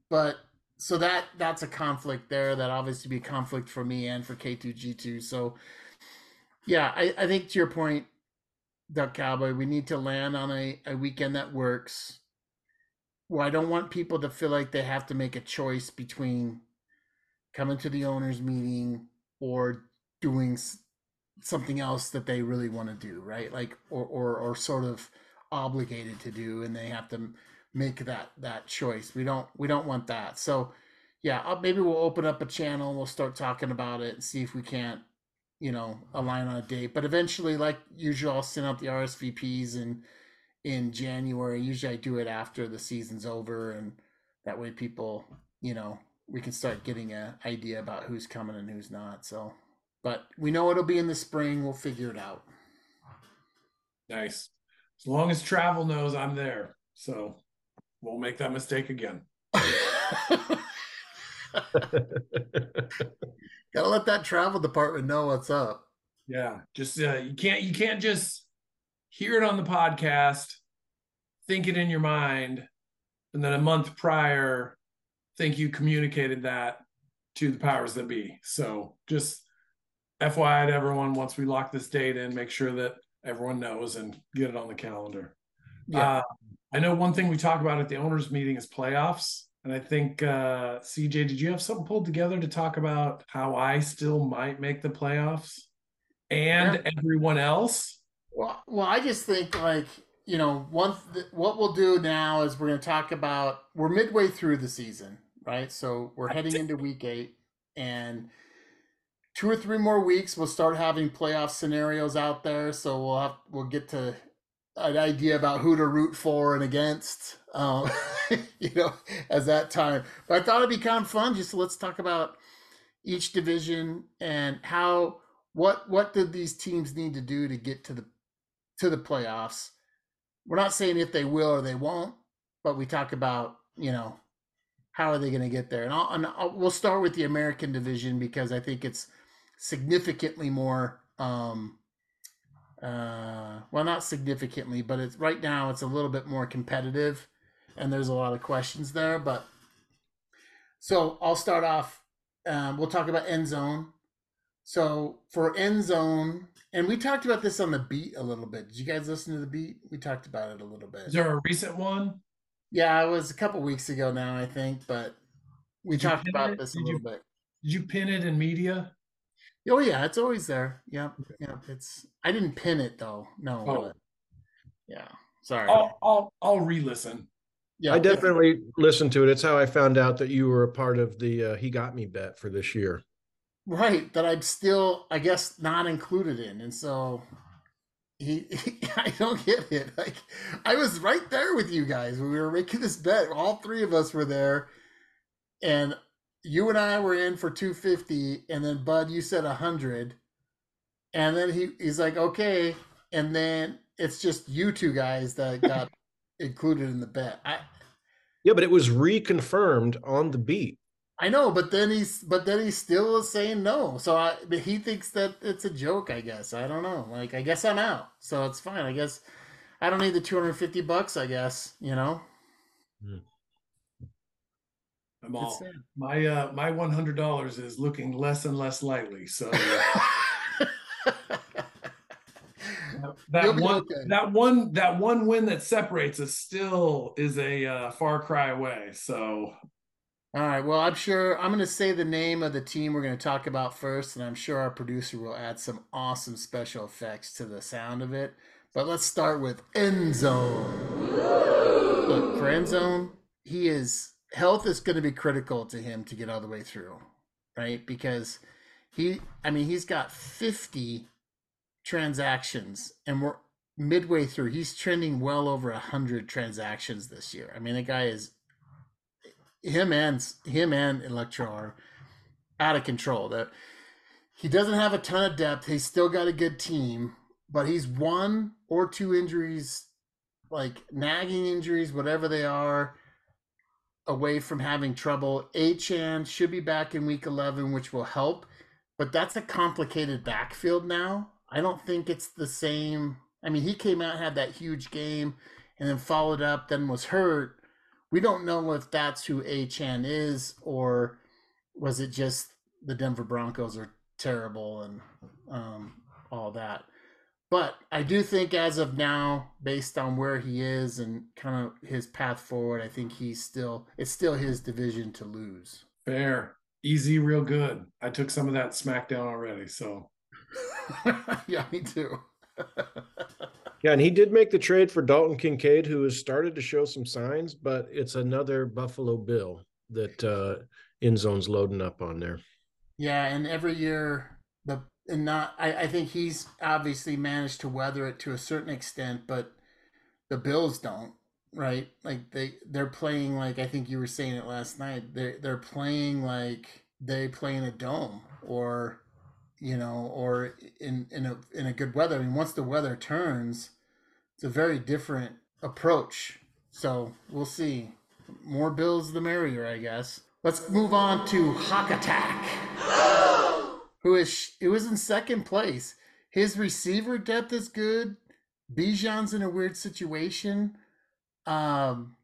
but so that that's a conflict there. That obviously be a conflict for me and for K2G2. So yeah, I, I think to your point, Duck Cowboy, we need to land on a, a weekend that works. Well, I don't want people to feel like they have to make a choice between coming to the owners meeting or doing something else that they really want to do, right? Like or or or sort of obligated to do, and they have to make that that choice. We don't we don't want that. So yeah, maybe we'll open up a channel. We'll start talking about it and see if we can't, you know, a line on a date. But eventually, like usual, I'll send out the RSVPs in in January. Usually, I do it after the season's over, and that way people, you know, we can start getting a idea about who's coming and who's not. So, but we know it'll be in the spring. We'll figure it out. nice. As long as travel knows I'm there, so we won't make that mistake again. Gotta let that travel department know what's up. Yeah, just uh, you can't you can't just hear it on the podcast, think it in your mind, and then a month prior think you communicated that to the powers that be. So just FYI to everyone, once we lock this date in, make sure that everyone knows and get it on the calendar. Yeah. Uh, I know one thing we talk about at the owners meeting is playoffs. And I think uh CJ, did you have something pulled together to talk about how I still might make the playoffs and everyone else? Well, well, I just think like you know one th- what we'll do now is we're going to talk about we're midway through the season, right? So we're heading into week eight, and two or three more weeks we'll start having playoff scenarios out there. So we'll have we'll get to an idea about who to root for and against, um, you know, as that time. But I thought it'd be kind of fun just let's talk about each division and how what what did these teams need to do to get to the to the playoffs. We're not saying if they will or they won't, but we talk about you know how are they going to get there, and, I'll, and I'll, we'll start with the American division because I think it's significantly more. Um, uh, well, not significantly, but it's right now it's a little bit more competitive, and there's a lot of questions there. But so I'll start off. Um, we'll talk about end zone. So for end zone, and we talked about this on the beat a little bit. Did you guys listen to the beat? We talked about it a little bit. Is there a recent one? Yeah, it was a couple weeks ago now, I think, but we Did talked about it? this a Did little you- bit. Did you pin it in media? Oh yeah, it's always there. Yep, yep. It's I didn't pin it though. No. Oh. yeah. Sorry. I'll I'll I'll re-listen. Yeah. I definitely listened to it. It's how I found out that you were a part of the uh, He Got Me bet for this year. right that I'm still, I guess, not included in, and so he, I don't get it. Like I was right there with you guys when we were making this bet. All three of us were there, and you and I were in for two fifty, and then Bud, you said a hundred, and then he he's like, okay, and then it's just you two guys that got included in the bet. I Yeah, but it was reconfirmed on the beat. I know, but then he's but then he still is saying no. So I but he thinks that it's a joke, I guess. I don't know. Like I guess I'm out. So it's fine. I guess I don't need the 250 bucks, I guess, you know. I'm all my uh my one hundred dollars is looking less and less likely. So that one okay. that one that one win that separates us still is a uh, far cry away. So All right. Well, I'm sure I'm going to say the name of the team we're going to talk about first, and I'm sure our producer will add some awesome special effects to the sound of it. But let's start with End Zone. Look, for End Zone, he is health is going to be critical to him to get all the way through, right? Because he, I mean, he's got 50 transactions, and we're midway through. He's trending well over 100 transactions this year. I mean, the guy is him and him and Electro are out of control. That he doesn't have a ton of depth. He's still got a good team, but he's one or two injuries, like nagging injuries, whatever they are, away from having trouble. Achane should be back in week eleven, which will help. But that's a complicated backfield now. I don't think it's the same. I mean, he came out had that huge game, and then followed up, then was hurt we don't know if that's who Achane is or was it just the Denver Broncos are terrible and um, all that. But I do think as of now, based on where he is and kind of his path forward, I think he's still it's still his division to lose. fair, easy, real good. I took some of that SmackDown already. So yeah, me too. Yeah, and he did make the trade for Dalton Kincaid, who has started to show some signs, but it's another Buffalo Bill that uh end zone's loading up on there. Yeah, and every year the and not I, I think he's obviously managed to weather it to a certain extent, but the Bills don't, right? Like they they're playing like I think you were saying it last night. They they're playing like they play in a dome or you know, or in in a in a good weather. I mean, once the weather turns, it's a very different approach. So we'll see. More Bills the merrier, I guess. Let's move on to Hawk Attack, who is who is in second place. His receiver depth is good. Bijan's in a weird situation, um,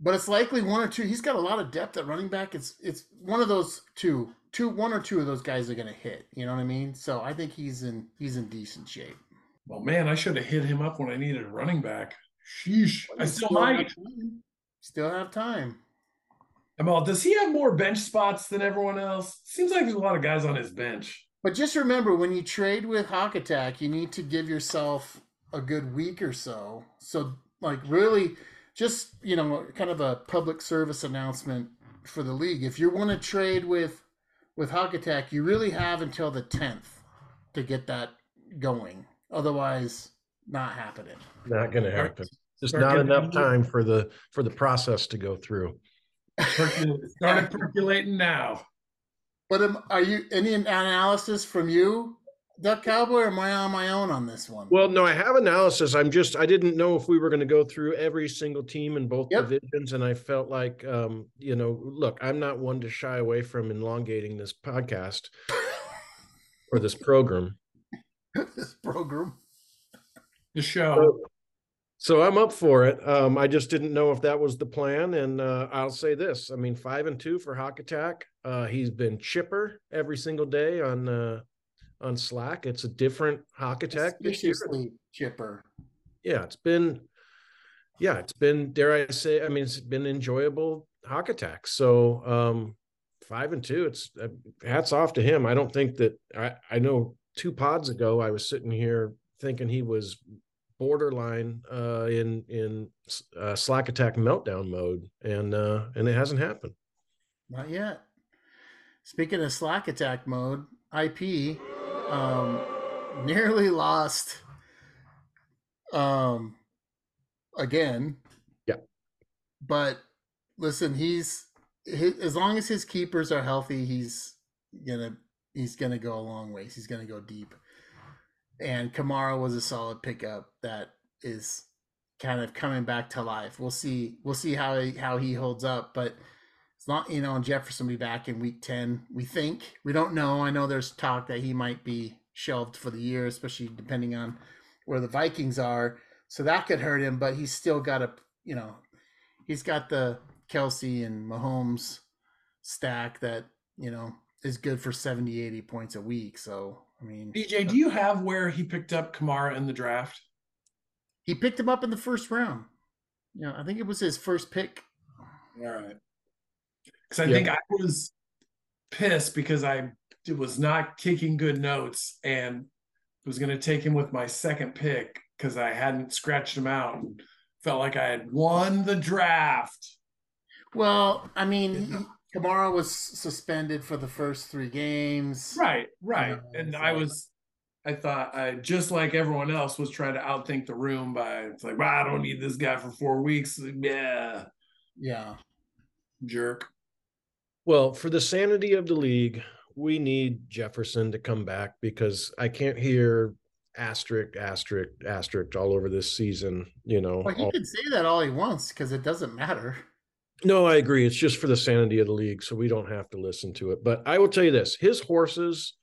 but it's likely one or two. He's got a lot of depth at running back. It's it's one of those two, two, one or two of those guys are going to hit. You know what I mean? So I think he's in he's in decent shape. well, man, I should have hit him up when I needed a running back. Sheesh, I still have might. time. Still have time. I'm. Does he have more bench spots than everyone else? Seems like there's a lot of guys on his bench. But just remember, when you trade with Hawk Attack, you need to give yourself a good week or so. So, like, really, just you know, kind of a public service announcement for the league. If you want to trade with with Hawk Attack, you really have until the tenth to get that going. Otherwise, not happening. Not gonna happen. Just not enough time for the for the process to go through. Percol- Started percolating now. But am, are you any analysis from you, Duck Cowboy, or am I on my own on this one? Well, no, I have analysis. I'm just I didn't know if we were going to go through every single team in both Yep. divisions, and I felt like, um, you know, look, I'm not one to shy away from elongating this podcast or this program. this program. The show. So, so I'm up for it. Um, I just didn't know if that was the plan, and uh, I'll say this: I mean, five and two for Hawk Attack. Uh, he's been chipper every single day on uh, on Slack. It's a different hawk attack this year. Suspiciously chipper. Yeah, it's been yeah, it's been dare I say, I mean, it's been enjoyable hawk attack. So um five and two, it's uh, hats off to him. I don't think that I, I know two pods ago I was sitting here thinking he was borderline uh in in uh, slack attack meltdown mode and uh and it hasn't happened Not yet. Speaking of Slack attack mode, IP um, nearly lost um, again. Yeah. But listen, he's his, as long as his keepers are healthy, he's gonna he's gonna go a long ways. He's gonna go deep. And Kamara was a solid pickup that is kind of coming back to life. We'll see. We'll see how he, how he holds up, but you know and jefferson will be back in week 10 we think. We don't know. I know there's talk that he might be shelved for the year especially depending on where the vikings are. So that could hurt him but he's still got a you know he's got the kelce and mahomes stack that you know is good for 70 80 points a week. So i mean BJ, uh, do you have where he picked up Kamara in the draft? he picked him up in the first round. You know i think it was his first pick. All right. Because I Yeah. think I was pissed because I was not kicking good notes and was going to take him with my second pick because I hadn't scratched him out and felt like I had won the draft. well i mean uh, Kamara was suspended for the first three games. Right, right. Yeah, and it's I was, I thought I just like everyone else was trying to outthink the room by it's like, well, I don't need this guy for four weeks. Yeah, Yeah. jerk. Well for the sanity of the league we need jefferson to come back because i can't hear asterisk asterisk asterisk all over this season you know Well, he all- can say that all he wants because it doesn't matter. No, I agree. It's just for the sanity of the league, so we don't have to listen to it. But I will tell you this: his horses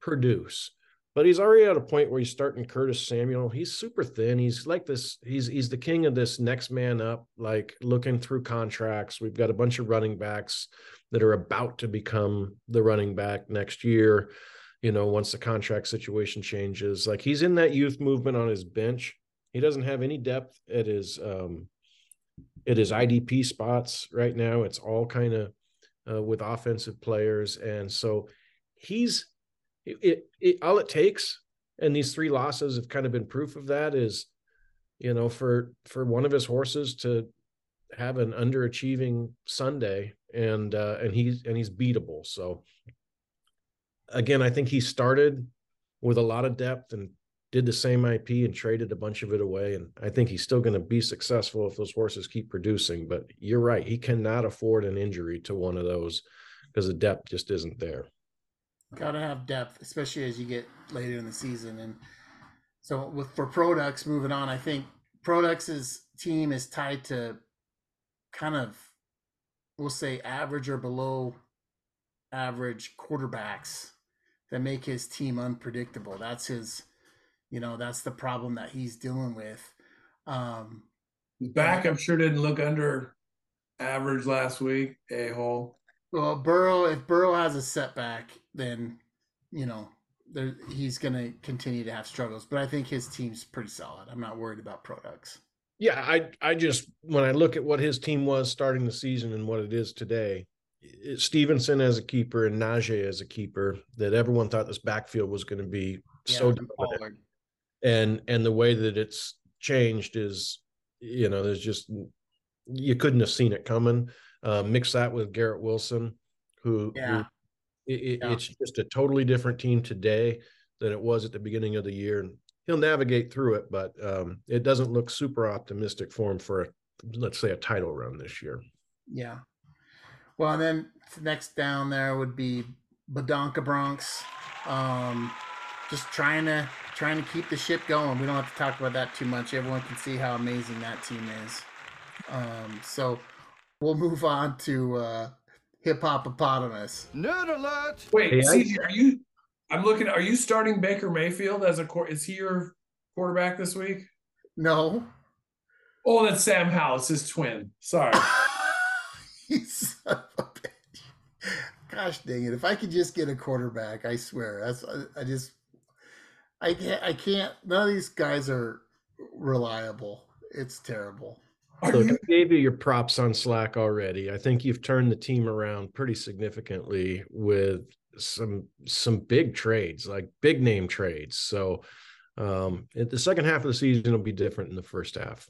produce, but he's already at a point where he's starting Curtis Samuel. He's super thin. He's like this. He's he's the king of this next man up. Like looking through contracts, we've got a bunch of running backs that are about to become the running back next year. You know, once the contract situation changes, like he's in that youth movement on his bench. He doesn't have any depth at his um, it is IDP spots right now. It's all kind of uh, with offensive players, and so he's it, it. All it takes, and these three losses have kind of been proof of that. Is you know for for one of his horses to have an underachieving Sunday, and uh, and he's and he's beatable. So again, I think he started with a lot of depth and did the same IP and traded a bunch of it away. And I think he's still going to be successful if those horses keep producing. But you're right. He cannot afford an injury to one of those because the depth just isn't there. Gotta have depth, especially as you get later in the season. And so with for products moving on, I think products' team is tied to kind of we'll say average or below average quarterbacks that make his team unpredictable. That's his you know, that's the problem that he's dealing with. Um back I'm sure didn't look under average last week. A hole. Well, Burrow, if Burrow has a setback, then you know there, he's going to continue to have struggles. But I think his team's pretty solid. I'm not worried about products. Yeah, I I just when I look at what his team was starting the season and what it is today, it, Stevenson as a keeper and Najee as a keeper, that everyone thought this backfield was going to be so and dominant. And and the way that it's changed is you know there's just you couldn't have seen it coming uh mix that with garrett wilson who, Yeah. who it, Yeah. it's just a totally different team today than it was at the beginning of the year and he'll navigate through it but um it doesn't look super optimistic for him for a, let's say a title run this year Yeah. Well, and then next down there would be Badonka Bronx. Um, just trying to trying to keep the ship going. We don't have to talk about that too much. Everyone can see how amazing that team is. Um, so we'll move on to uh, Hip Hopopotamus. Nerd alert! Wait, Hey, I- CJ, are you? I'm looking. Are you starting Baker Mayfield as a core? Is he your quarterback this week? No. Oh, that's Sam Howell. It's his twin. Sorry. you son of a bitch. Gosh dang it. If I could just get a quarterback, I swear. That's I, I just I can't. I can't. None of these guys are reliable. It's terrible. Are Look, you, I gave you your props on Slack already. I think you've turned the team around pretty significantly with some some big trades, like big name trades. So um it, the second half of the season will be different than the first half.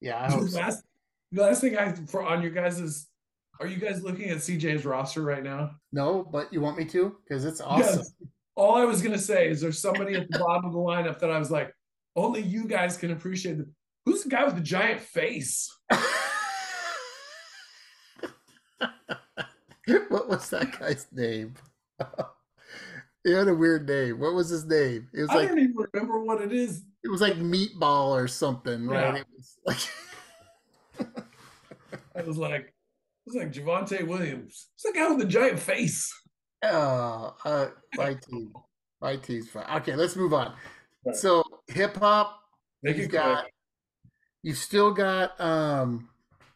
Yeah, I hope the so. last, the last thing I for on you guys is, are you guys looking at CJ's roster right now? No, but you want me to? Because it's awesome. Yes. All I was gonna say is there's somebody at the bottom of the lineup that I was like, only you guys can appreciate the who's the guy with the giant face? what was that guy's name? he had a weird name. What was his name? It was I like don't even remember what it is. it was like meatball or something, right? Yeah. It was like I was like, it was like Javonte Williams. It's the guy with the giant face. Oh, uh, my team. My team's fine. Okay, let's move on. Right. So hip hop, Make you've got quick. You've still got um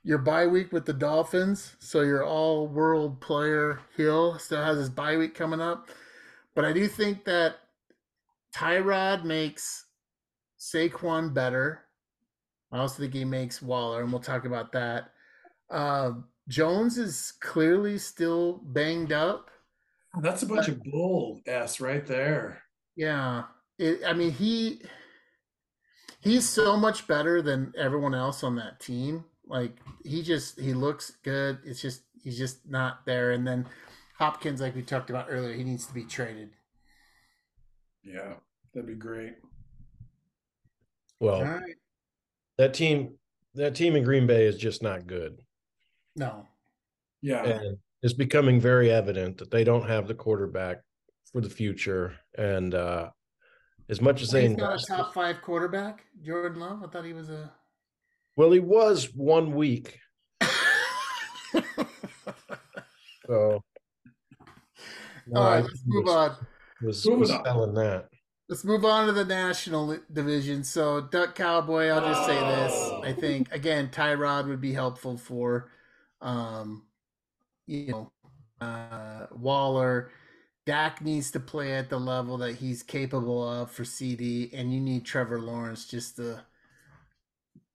your bye week with the Dolphins. So your all world player Hill still has his bye week coming up. But I do think that Tyrod makes Saquon better. I also think he makes Waller, and we'll talk about that. Uh, Jones is clearly still banged up. That's a bunch of bull s right there. Yeah, it, I mean he he's so much better than everyone else on that team. Like he just he looks good. It's just he's just not there. And then Hopkins, like we talked about earlier, he needs to be traded. Yeah, that'd be great. Well, All right. that team that team in Green Bay is just not good. No. Yeah. And it's becoming very evident that they don't have the quarterback for the future. And uh as much as they He's not a top five quarterback, Jordan Love. I thought he was a. well, he was one week. So no, All I let's move was, on. was, Moving was on. selling that. Let's move on to the national division. So, Duck Cowboy, I'll just say this. I think again, Tyrod would be helpful for, um, you know, uh, Waller. Dak needs to play at the level that he's capable of for CD, and you need Trevor Lawrence just to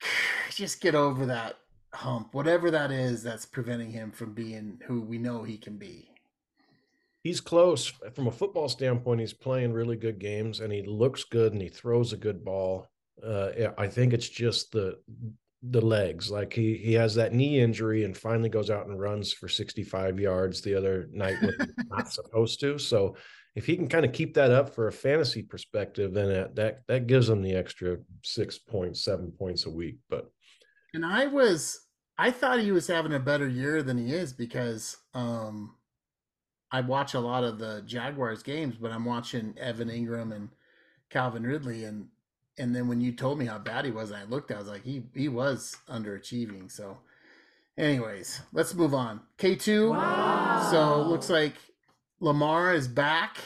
just get over that hump, whatever that is that's preventing him from being who we know he can be. He's close from a football standpoint. He's playing really good games, and he looks good, and he throws a good ball. Uh, I think it's just the the legs. Like he he has that knee injury, and finally goes out and runs for sixty five yards the other night when he's not supposed to. So if he can kind of keep that up for a fantasy perspective, then that that, that gives him the extra six points, seven points a week. But And I was I thought he was having a better year than he is because um I watch a lot of the Jaguars games, but I'm watching Evan Engram and Calvin Ridley and and then when you told me how bad he was and I looked I was like he he was underachieving. So anyways, let's move on. K2 so looks like Lamar is back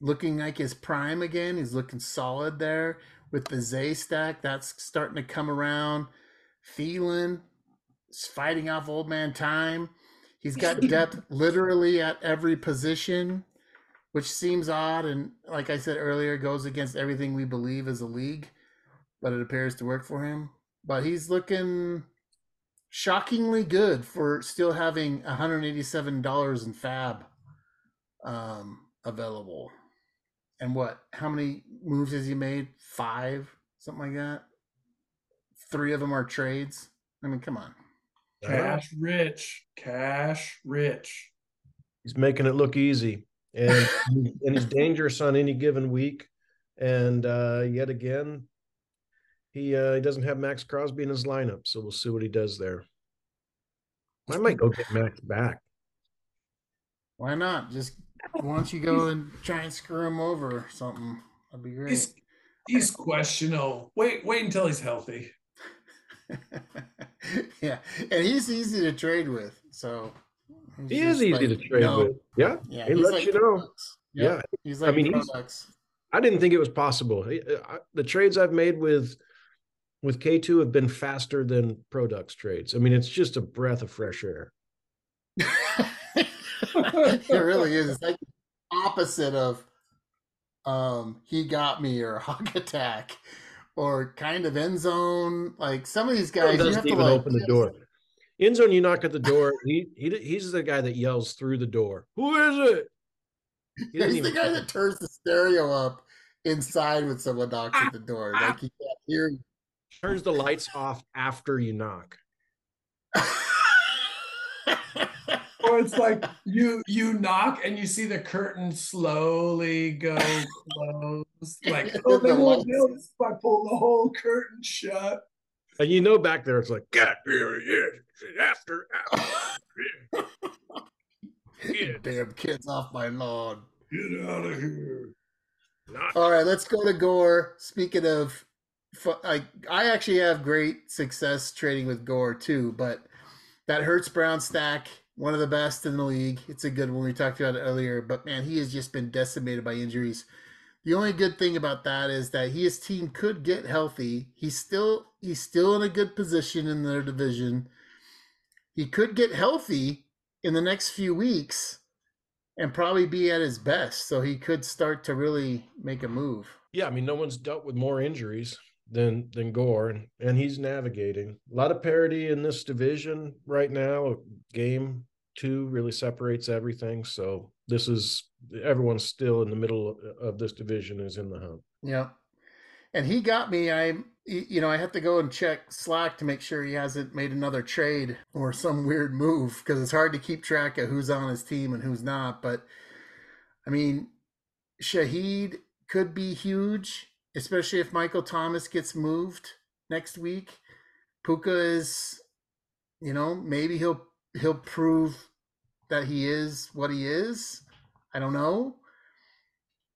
looking like his prime again. He's looking solid there with the Zay stack. That's starting to come around. Thielen is fighting off old man time. He's got depth literally at every position, which seems odd. And like I said earlier, goes against everything we believe as a league, but it appears to work for him. But he's looking shockingly good for still having $187 in FAAB um, available. And what? How many moves has he made? Five, something like that. Three of them are trades. I mean, come on. Cash rich. Cash rich. he's making it look easy and and he's dangerous on any given week and uh yet again he uh he doesn't have maxx crosby in his lineup so we'll see what he does there i might go get max back Why not? Just why don't you go and try and screw him over or something? That'd be great. He's he's questionable. Wait, wait until he's healthy. yeah, and he's easy to trade with. So he's he is easy like, to trade no. with yeah Yeah, He lets like you know. Yep, yeah he's like I mean, i didn't think it was possible uh, the trades i've made with with k2 have been faster than products trades i mean it's just a breath of fresh air it really is. It's like opposite of um, he got me or hawk attack or kind of end zone. Like some of these guys, you have to like open the door. End zone, you knock at the door. He, he he's the guy that yells through the door. Who is it? He He's the guy that turns the stereo up inside when someone knocks at the door. Ah, like he can't hear you. turns the lights off after you knock. Or it's like you you knock and you see the curtain slowly go close. Like, oh, they won't lights. notice if I pull the whole curtain shut. And you know back there, it's like, God, here he is. After hours. Kid, Damn kids off my lawn. Get out of here. not All right, let's go to Gore. Speaking of, I I actually have great success trading with Gore too, but that Hurts Brown stack, one of the best in the league. It's a good one. We talked about it earlier, but man, he has just been decimated by injuries. The only good thing about that is that he, his team could get healthy. He's still he's still in a good position in their division. He could get healthy in the next few weeks and probably be at his best. So he could start to really make a move. Yeah, I mean, no one's dealt with more injuries than than Gore, and, and he's navigating a lot of parity in this division right now. Game two really separates everything, so this is everyone's still in the middle of this division is in the hunt. Yeah. And he got me. I, you know, I have to go and check Slack to make sure he hasn't made another trade or some weird move because it's hard to keep track of who's on his team and who's not. But I mean, Shaheed could be huge, especially if Michael Thomas gets moved next week. Puka is, you know, maybe he'll he'll prove that he is what he is. I don't know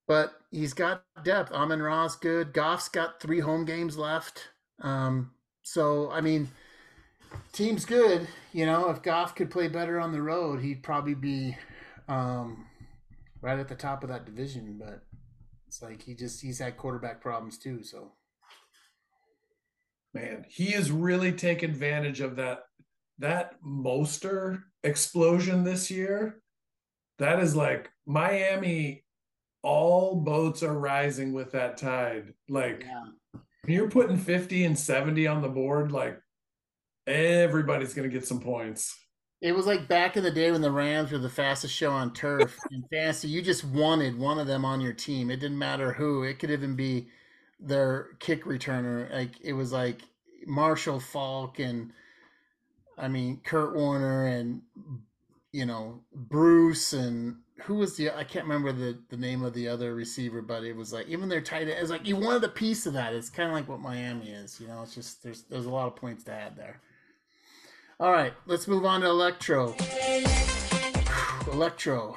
but he's got depth. Amon Ra's good. Goff's got three home games left. Um, so I mean, team's good. You know, if Goff could play better on the road, he'd probably be um, right at the top of that division. But it's like he just he's had quarterback problems too. So Man, he has really taken advantage of that that Mostert explosion this year. That is like Miami. All boats are rising with that tide. Like when you're putting 50 and 70 on the board, like everybody's gonna get some points. It was like back in the day when the Rams were the fastest show on turf in fantasy. You just wanted one of them on your team. It didn't matter who. It could even be their kick returner. Like it was like Marshall Faulk and I mean Kurt Warner and you know Bruce and who was the I can't remember the the name of the other receiver, but it was like even their tight end. is like you wanted a piece of that. It's kind of like what Miami is. You know, it's just there's there's a lot of points to add there. All right, let's move on to Electro. Electro.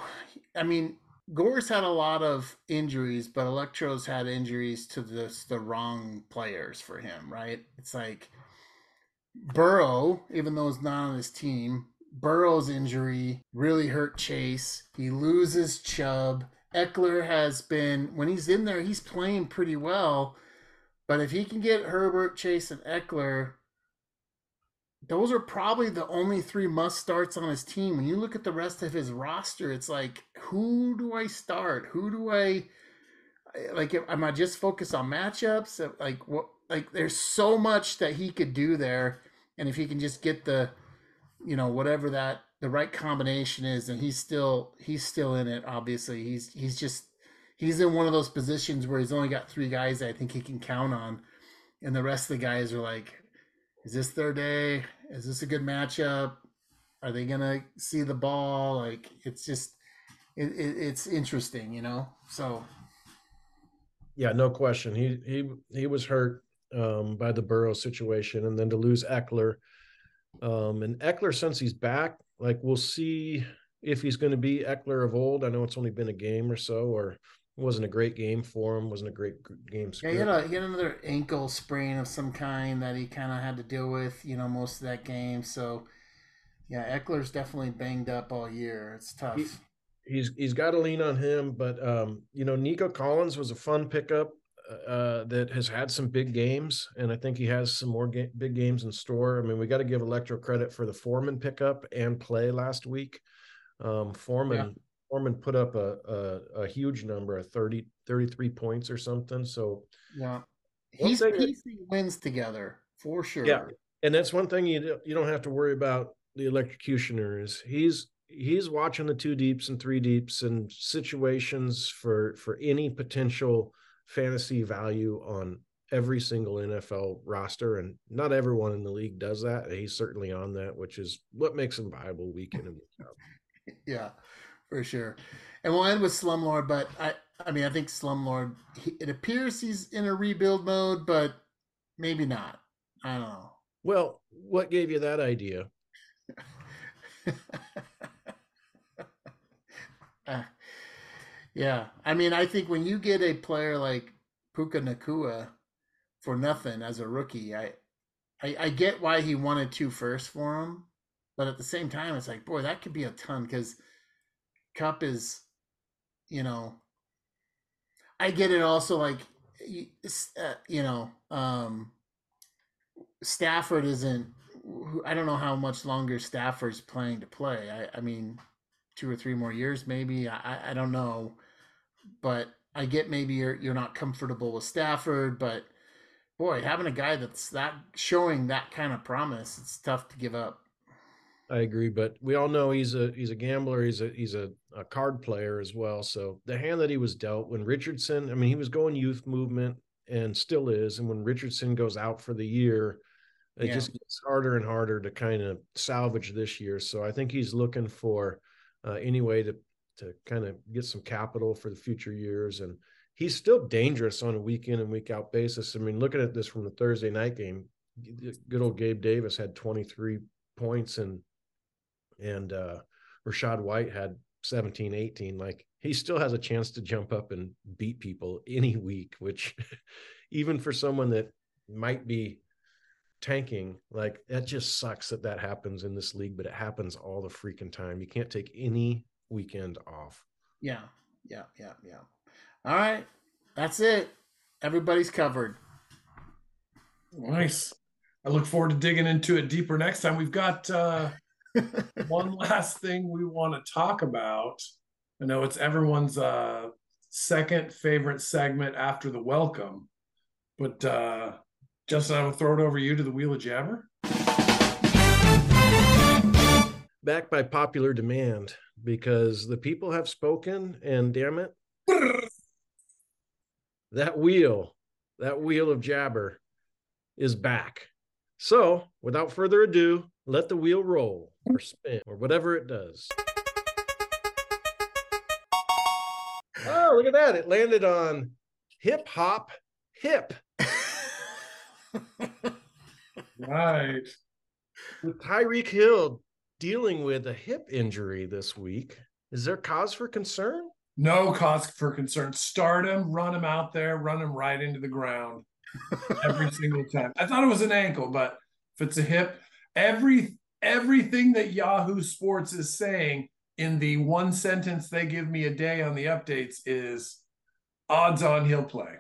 I mean, Gore's had a lot of injuries, but Electro's had injuries to the the wrong players for him, right? It's like Burrow, even though he's not on his team, Burrow's injury really hurt Chase. He loses Chubb. Ekeler has been when he's in there, he's playing pretty well. But if he can get Herbert, Chase, and Ekeler, those are probably the only three must starts on his team. When you look at the rest of his roster, it's like, who do I start? Who do I like? Am I just focused on matchups? Like what? Like there's so much that he could do there, and if he can just get the, you know, whatever that the right combination is, and he's still he's still in it. Obviously, he's he's just he's in one of those positions where he's only got three guys that I think he can count on, and the rest of the guys are like is this their day? Is this a good matchup? Are they gonna see the ball? Like it's just it, it, it's interesting, you know. So Yeah, no question. He he he was hurt um, by the Burrow situation, and then to lose Ekeler, um, and Ekeler since he's back, like we'll see if he's going to be Ekeler of old. I know it's only been a game or so, or it wasn't a great game for him. wasn't a great game. yeah, he had, a, he had another ankle sprain of some kind that he kind of had to deal with, you know, most of that game. So yeah, Ekeler's definitely banged up all year. It's tough. He- he's he's got to lean on him. But um, you know, Nico Collins was a fun pickup uh, that has had some big games, and I think he has some more ga- big games in store. I mean, we got to give Electro credit for the Foreman pickup and play last week. Um, Foreman Norman put up a, a, a huge number, a 30, 33 points or something. So Yeah. He's that- piecing wins together for sure. Yeah. and that's one thing you don't- you don't have to worry about the electrocutioner is he's he's watching the two deeps and three deeps and situations for for any potential fantasy value on every single NFL roster and not everyone in the league does that and he's certainly on that which is what makes him viable week in and week out. Yeah, for sure. And we'll end with Slumlord, but I, I mean, I think Slumlord. He, it appears he's in a rebuild mode, but maybe not. I don't know. Well, what gave you that idea? Uh, yeah, I mean, I think when you get a player like Puka Nacua for nothing as a rookie, I, I, I get why he wanted two first for him, but at the same time, it's like, boy, that could be a ton because Kupp is, you know, I get it. Also, like, uh, you know, um, Stafford isn't. I don't know how much longer Stafford's playing to play. I, I mean, two or three more years, maybe. I, I- I don't know, but I get maybe you're you're not comfortable with Stafford, but boy, having a guy that's that showing that kind of promise, it's tough to give up. I agree, but we all know he's a he's a gambler. He's a he's a, a card player as well. So the hand that he was dealt when Richardson, I mean, he was going youth movement and still is. And when Richardson goes out for the year, it Yeah. just gets harder and harder to kind of salvage this year. So I think he's looking for uh, any way to to kind of get some capital for the future years. And he's still dangerous on a week in and week out basis. I mean, looking at this from the Thursday night game, good old Gabe Davis had 23 points and and uh Rachaad White had 17, 18. Like he still has a chance to jump up and beat people any week, which even for someone that might be tanking, like that just sucks that that happens in this league, but it happens all the freaking time. You can't take any weekend off. Yeah, yeah, yeah, yeah. All right, that's it. Everybody's covered. Nice. I look forward to digging into it deeper next time. We've got uh, one last thing we want to talk about. I know it's everyone's uh, second favorite segment after the welcome, but uh, Justin, I will throw it over you to the Wheel of Jabber. Back by popular demand because the people have spoken, and damn it, that wheel, that wheel of jabber is back. So, without further ado, let the wheel roll or spin or whatever it does. Oh, look at that. It landed on hip hop hip Right. with Tyreek Hill dealing with a hip injury this week. Is there cause for concern? No cause for concern. Start him, run him out there, run him right into the ground every single time. I thought it was an ankle, but if it's a hip, every everything that Yahoo Sports is saying in the one sentence they give me a day on the updates is odds on he'll play.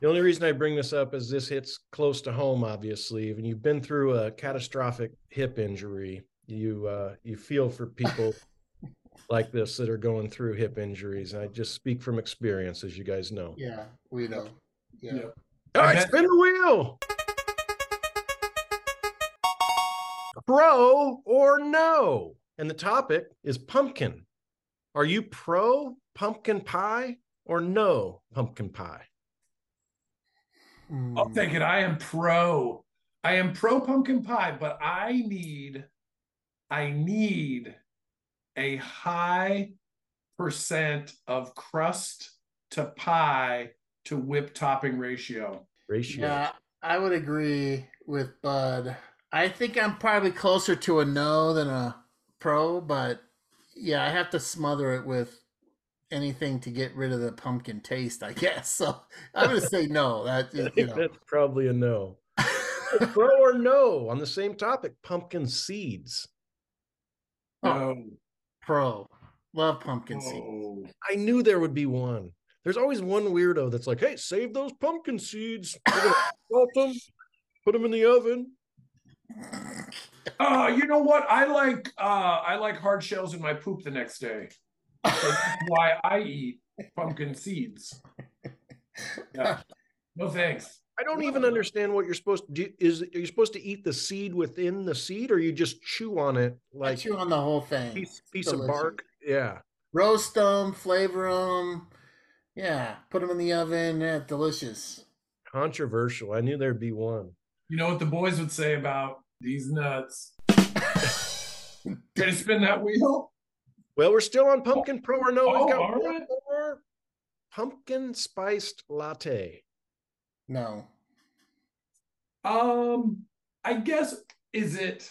The only reason I bring this up is this hits close to home, obviously. When you've been through a catastrophic hip injury, you uh, you feel for people like this that are going through hip injuries. And I just speak from experience, as you guys know. yeah, we know. Yeah. Yep. All right, bet- spin the wheel. Pro or no? And the topic is pumpkin. Are you pro pumpkin pie or no pumpkin pie? I'll Hmm. take it. I am pro. I am pro pumpkin pie, but I need, I need a high percent of crust to pie to whip topping ratio. Ratio. Yeah, I would agree with Bud. I think I'm probably closer to a no than a pro, but yeah, I have to smother it with anything to get rid of the pumpkin taste, I guess. So I'm gonna say no. That you know. that's probably a no. Pro or no on the same topic, pumpkin seeds. Oh. Oh, pro. Love pumpkin seeds. oh. I knew there would be one. There's always one weirdo that's like, "Hey, save those pumpkin seeds. Salt them, put them in the oven." Oh, you know what? I like uh I like hard shells in my poop the next day. So that's why I eat pumpkin seeds. Yeah. No thanks. I don't even understand what you're supposed to do. Is are you supposed to eat the seed within the seed, or you just chew on it Like like chew on the whole thing. piece piece of bark? Yeah. Roast them, flavor them. Yeah, put them in the oven. Yeah, delicious. Controversial. I knew there'd be one. You know what the boys would say about these nuts? Ready to spin that wheel? Well, we're still on pumpkin pro or no. Oh, We've got one right. more pumpkin spiced latte. No. Um, I guess is it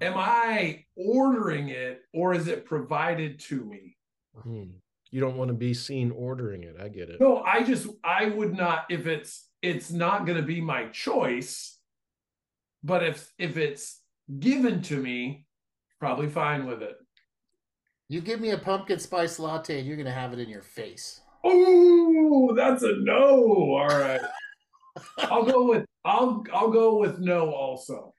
am I ordering it or is it provided to me? Hmm. You don't want to be seen ordering it. I get it. No, I just I would not if it's it's not going to be my choice. But if if it's given to me, probably fine with it. You give me a pumpkin spice latte and you're going to have it in your face. Oh, that's a no. All right. I'll go with I'll I'll go with no also.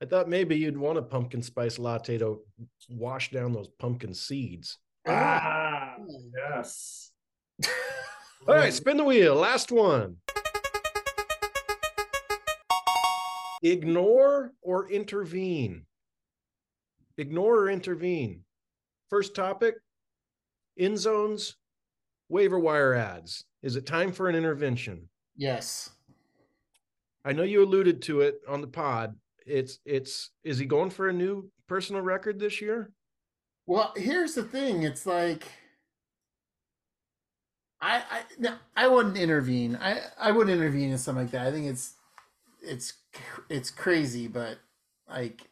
I thought maybe you'd want a pumpkin spice latte to wash down those pumpkin seeds. Ah, yes. All right, spin the wheel. Last one. Ignore or intervene. Ignore or intervene. First topic in zones, waiver wire ads. Is it time for an intervention? Yes. I know you alluded to it on the pod. It's it's is he going for a new personal record this year? Well, here's the thing. It's like I I no, I wouldn't intervene. I I wouldn't intervene in something like that. I think it's it's it's crazy, but like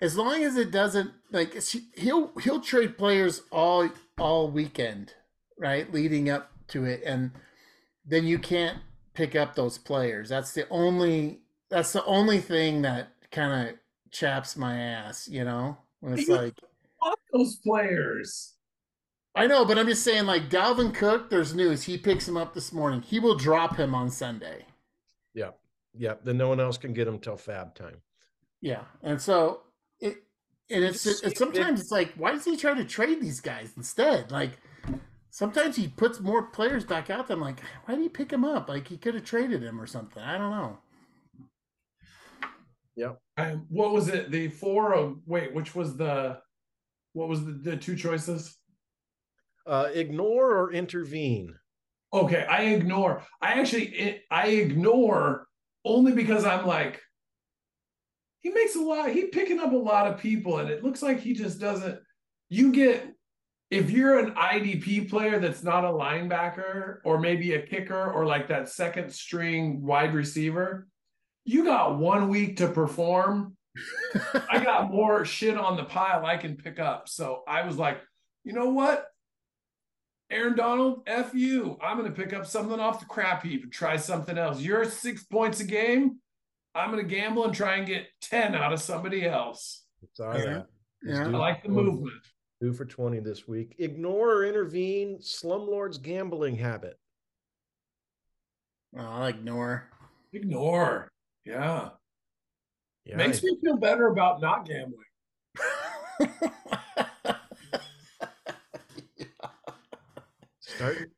as long as it doesn't like he'll he'll trade players all all weekend, right? Leading up to it and then you can't pick up those players. That's the only that's the only thing that kind of chaps my ass, you know? When it's You- like Fuck those players. I know, but I'm just saying, like Dalvin Cook, there's news. He picks him up this morning. He will drop him on Sunday. Yeah. Yeah. Then no one else can get him till FAAB time. Yeah, and so it, and it's, It's- it's sometimes it's like, why does he try to trade these guys instead? Like, sometimes he puts more players back out. there. I'm like, why did he pick him up? Like he could have traded him or something. I don't know. Um, what was it? The four wait, which was the what was the, the two choices? Uh, ignore or intervene. Okay, I ignore. I actually I ignore only because I'm like he makes a lot. He picking up a lot of people, and it looks like he just doesn't. You get if you're an IDP player that's not a linebacker or maybe a kicker or like that second string wide receiver, you got one week to perform. I got more shit on the pile I can pick up. So I was like, you know what? Aaron Donald, F you. I'm going to pick up something off the crap heap and try something else. You're six points a game. I'm going to gamble and try and get 10 out of somebody else. It's all mm-hmm. Yeah. right. Yeah. I like the movement. Two for 20 this week. Ignore or intervene slumlord's gambling habit. I'll ignore. Ignore. Yeah. Yeah. Makes me feel better about not gambling. starting s-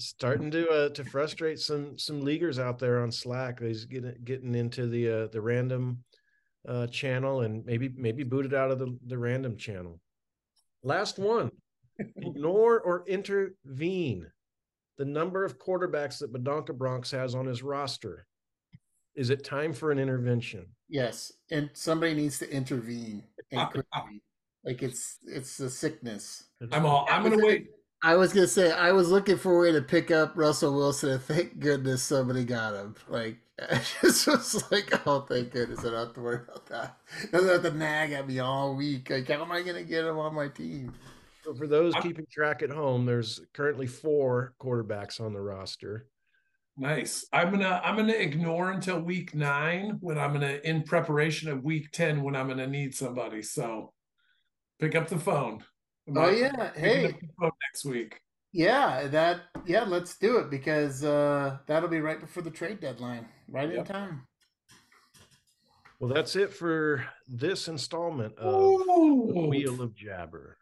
starting to uh, to frustrate some some leaguers out there on Slack. He's getting getting into the uh, the random uh, channel and maybe maybe booted out of the, the random channel. Last one. Ignore or intervene the number of quarterbacks that Badonka Bronx has on his roster. Is it time for an intervention? yes, and somebody needs to intervene and quickly. Like it's it's a sickness. I'm all, I'm going to wait. I was gonna say I was looking for a way to pick up Russell Wilson. and Thank goodness somebody got him. Like I just was like, oh, thank goodness I don't have to worry about that. Doesn't have to nag at me all week. Like, how am I gonna get him on my team? So for those I'm- keeping track at home, there's currently four quarterbacks on the roster. Nice. I'm gonna I'm gonna ignore until week nine when I'm gonna in preparation of week ten when I'm gonna need somebody. So pick up the phone. Oh yeah, hey, up the phone next week. yeah, that yeah, let's do it because uh that'll be right before the trade deadline, right in time. Well, that's it for this installment of Ooh. Wheel of Jabber.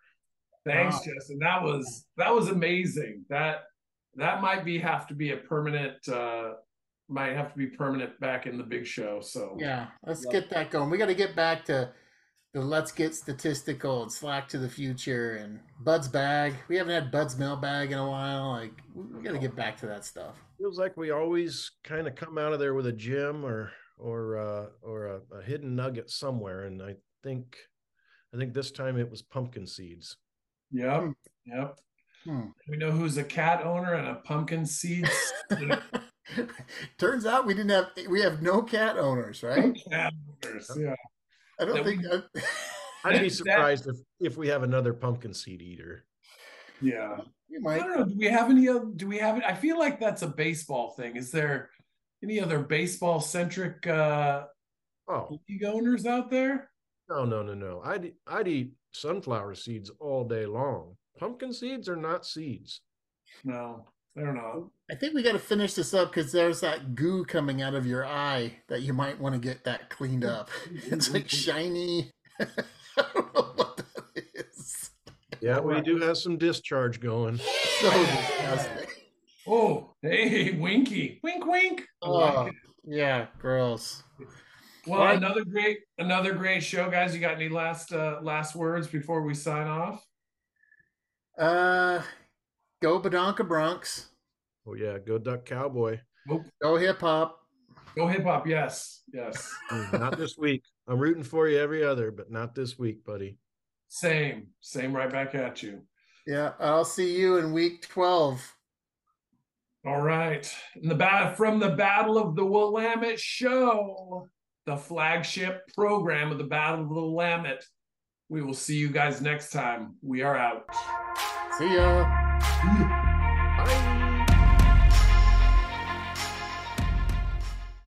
Thanks, Wow. Justin. That was that was amazing. That that might be have to be a permanent uh might have to be permanent back in the big show. So Yeah, let's Yeah. get that going. We got to get back to the let's get statistical and slack to the future and Bud's bag. We haven't had Bud's mailbag in a while. Like we, we got to get back to that stuff. Feels like we always kind of come out of there with a gem or or uh, or a, a hidden nugget somewhere, and I think I think this time it was pumpkin seeds. Yep. Yep. Hmm. We know who's a cat owner and a pumpkin seeds Turns out we didn't have we have no cat owners, right? cat owners. Yeah. I don't That we- think that, I'd be That- surprised if if we have another pumpkin seed eater. Yeah. you I might. don't know. Do we have any other do we have it? I feel like that's a baseball thing. Is there any other baseball centric uh Oh league owners out there? no no no no! I'd I'd eat sunflower seeds all day long. Pumpkin seeds are not seeds. No, I don't know. I think we got to finish this up because there's that goo coming out of your eye that you might want to get that cleaned up. It's like shiny. I don't know what that is. Yeah, we do have some discharge going. So disgusting. Oh, hey, Winky, wink, wink. I like Oh, yeah, gross. Well, Right. another great, another great show, guys. You got any last, uh, last words before we sign off? Uh, go Badonka Bronx. Oh yeah, go duck cowboy. Go hip hop. Go hip hop. Yes, yes. Not this week. I'm rooting for you every other, but not this week, buddy. Same, same. Right back at you. Yeah, I'll see you in week 12. All right. In the bat from the Battle of the Willamette Show, the flagship program of the Battle of the Willamette. We will see you guys next time. We are out. See ya.